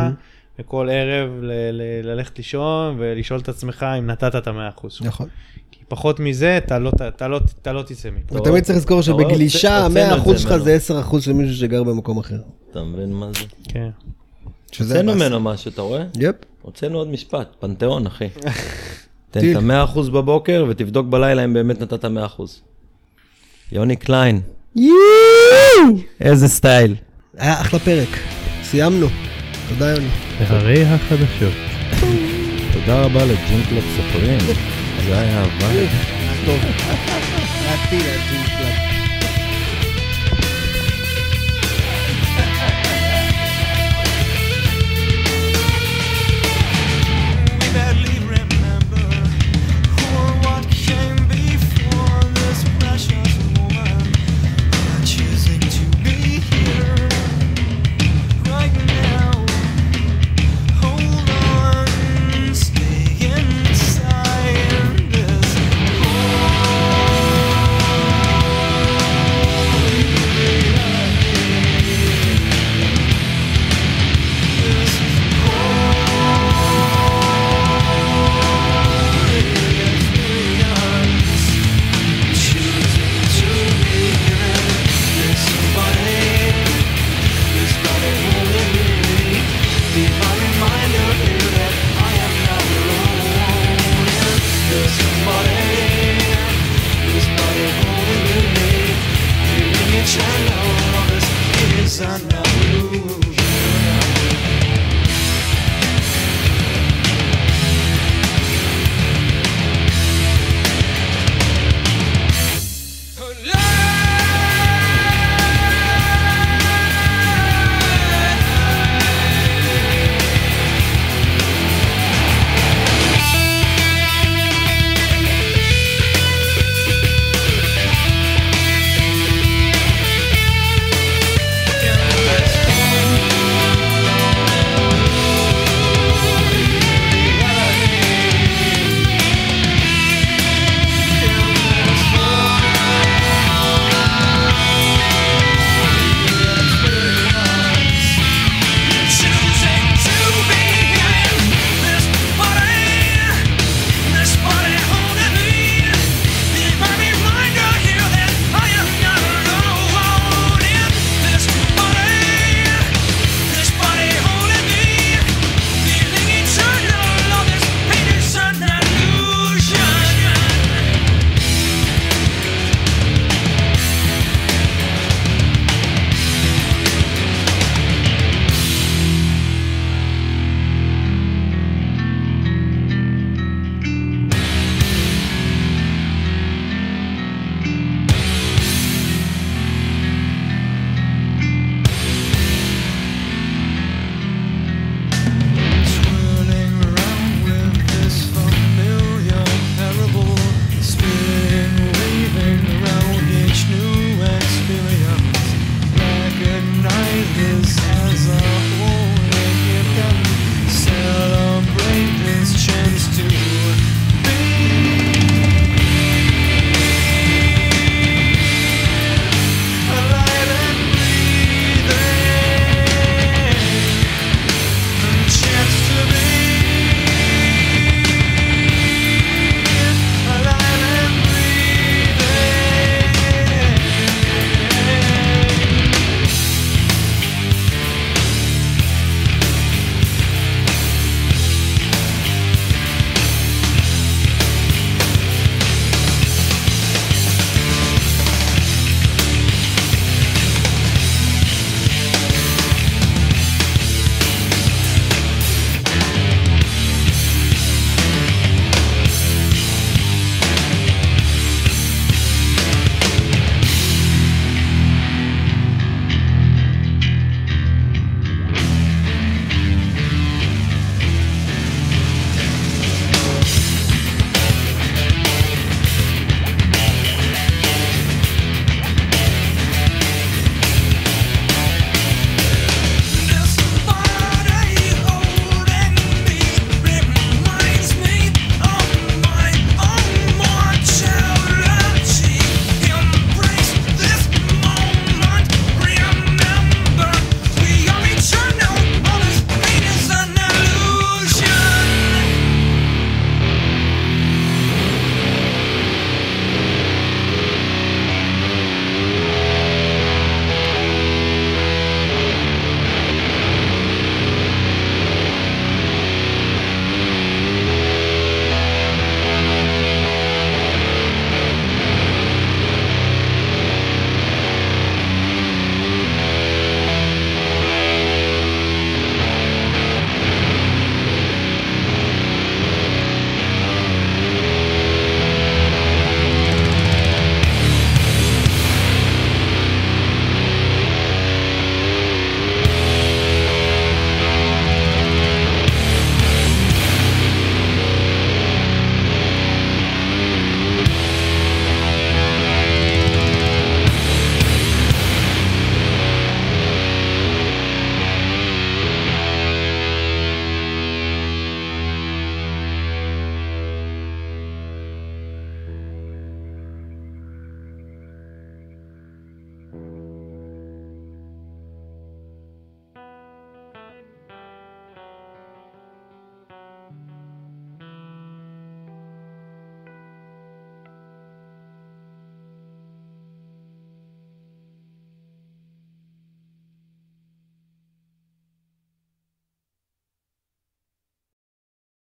וכל ערב ל- ל- ללכת לישון ולשאול את עצמך אם נתת את המאה אחוז שלך. נכון. כי פחות מזה, אתה לא, אתה לא, אתה לא תצא מפה. ותמיד צריך לזכור אתה שבגלישה 100% זה שלך. זה 10% של מישהו שגר במקום אחר. אתה מבין מה זה? כן. הוצאנו. ממנו משהו, אתה רואה? יפ. הוצאנו עוד משפט, פנתיאון, אחי. תן. את המאה אחוז בבוקר ותבדוק בלילה אם באמת נתת מאה אחוז. יוני קליין. איזה סטייל. היה אחלה פרק. סיימנו. תודה יוני. והרי החדשות. תודה רבה לג'ינקלופ סופרים. זה היה ה vibe. טוב. טיל, היה טיל.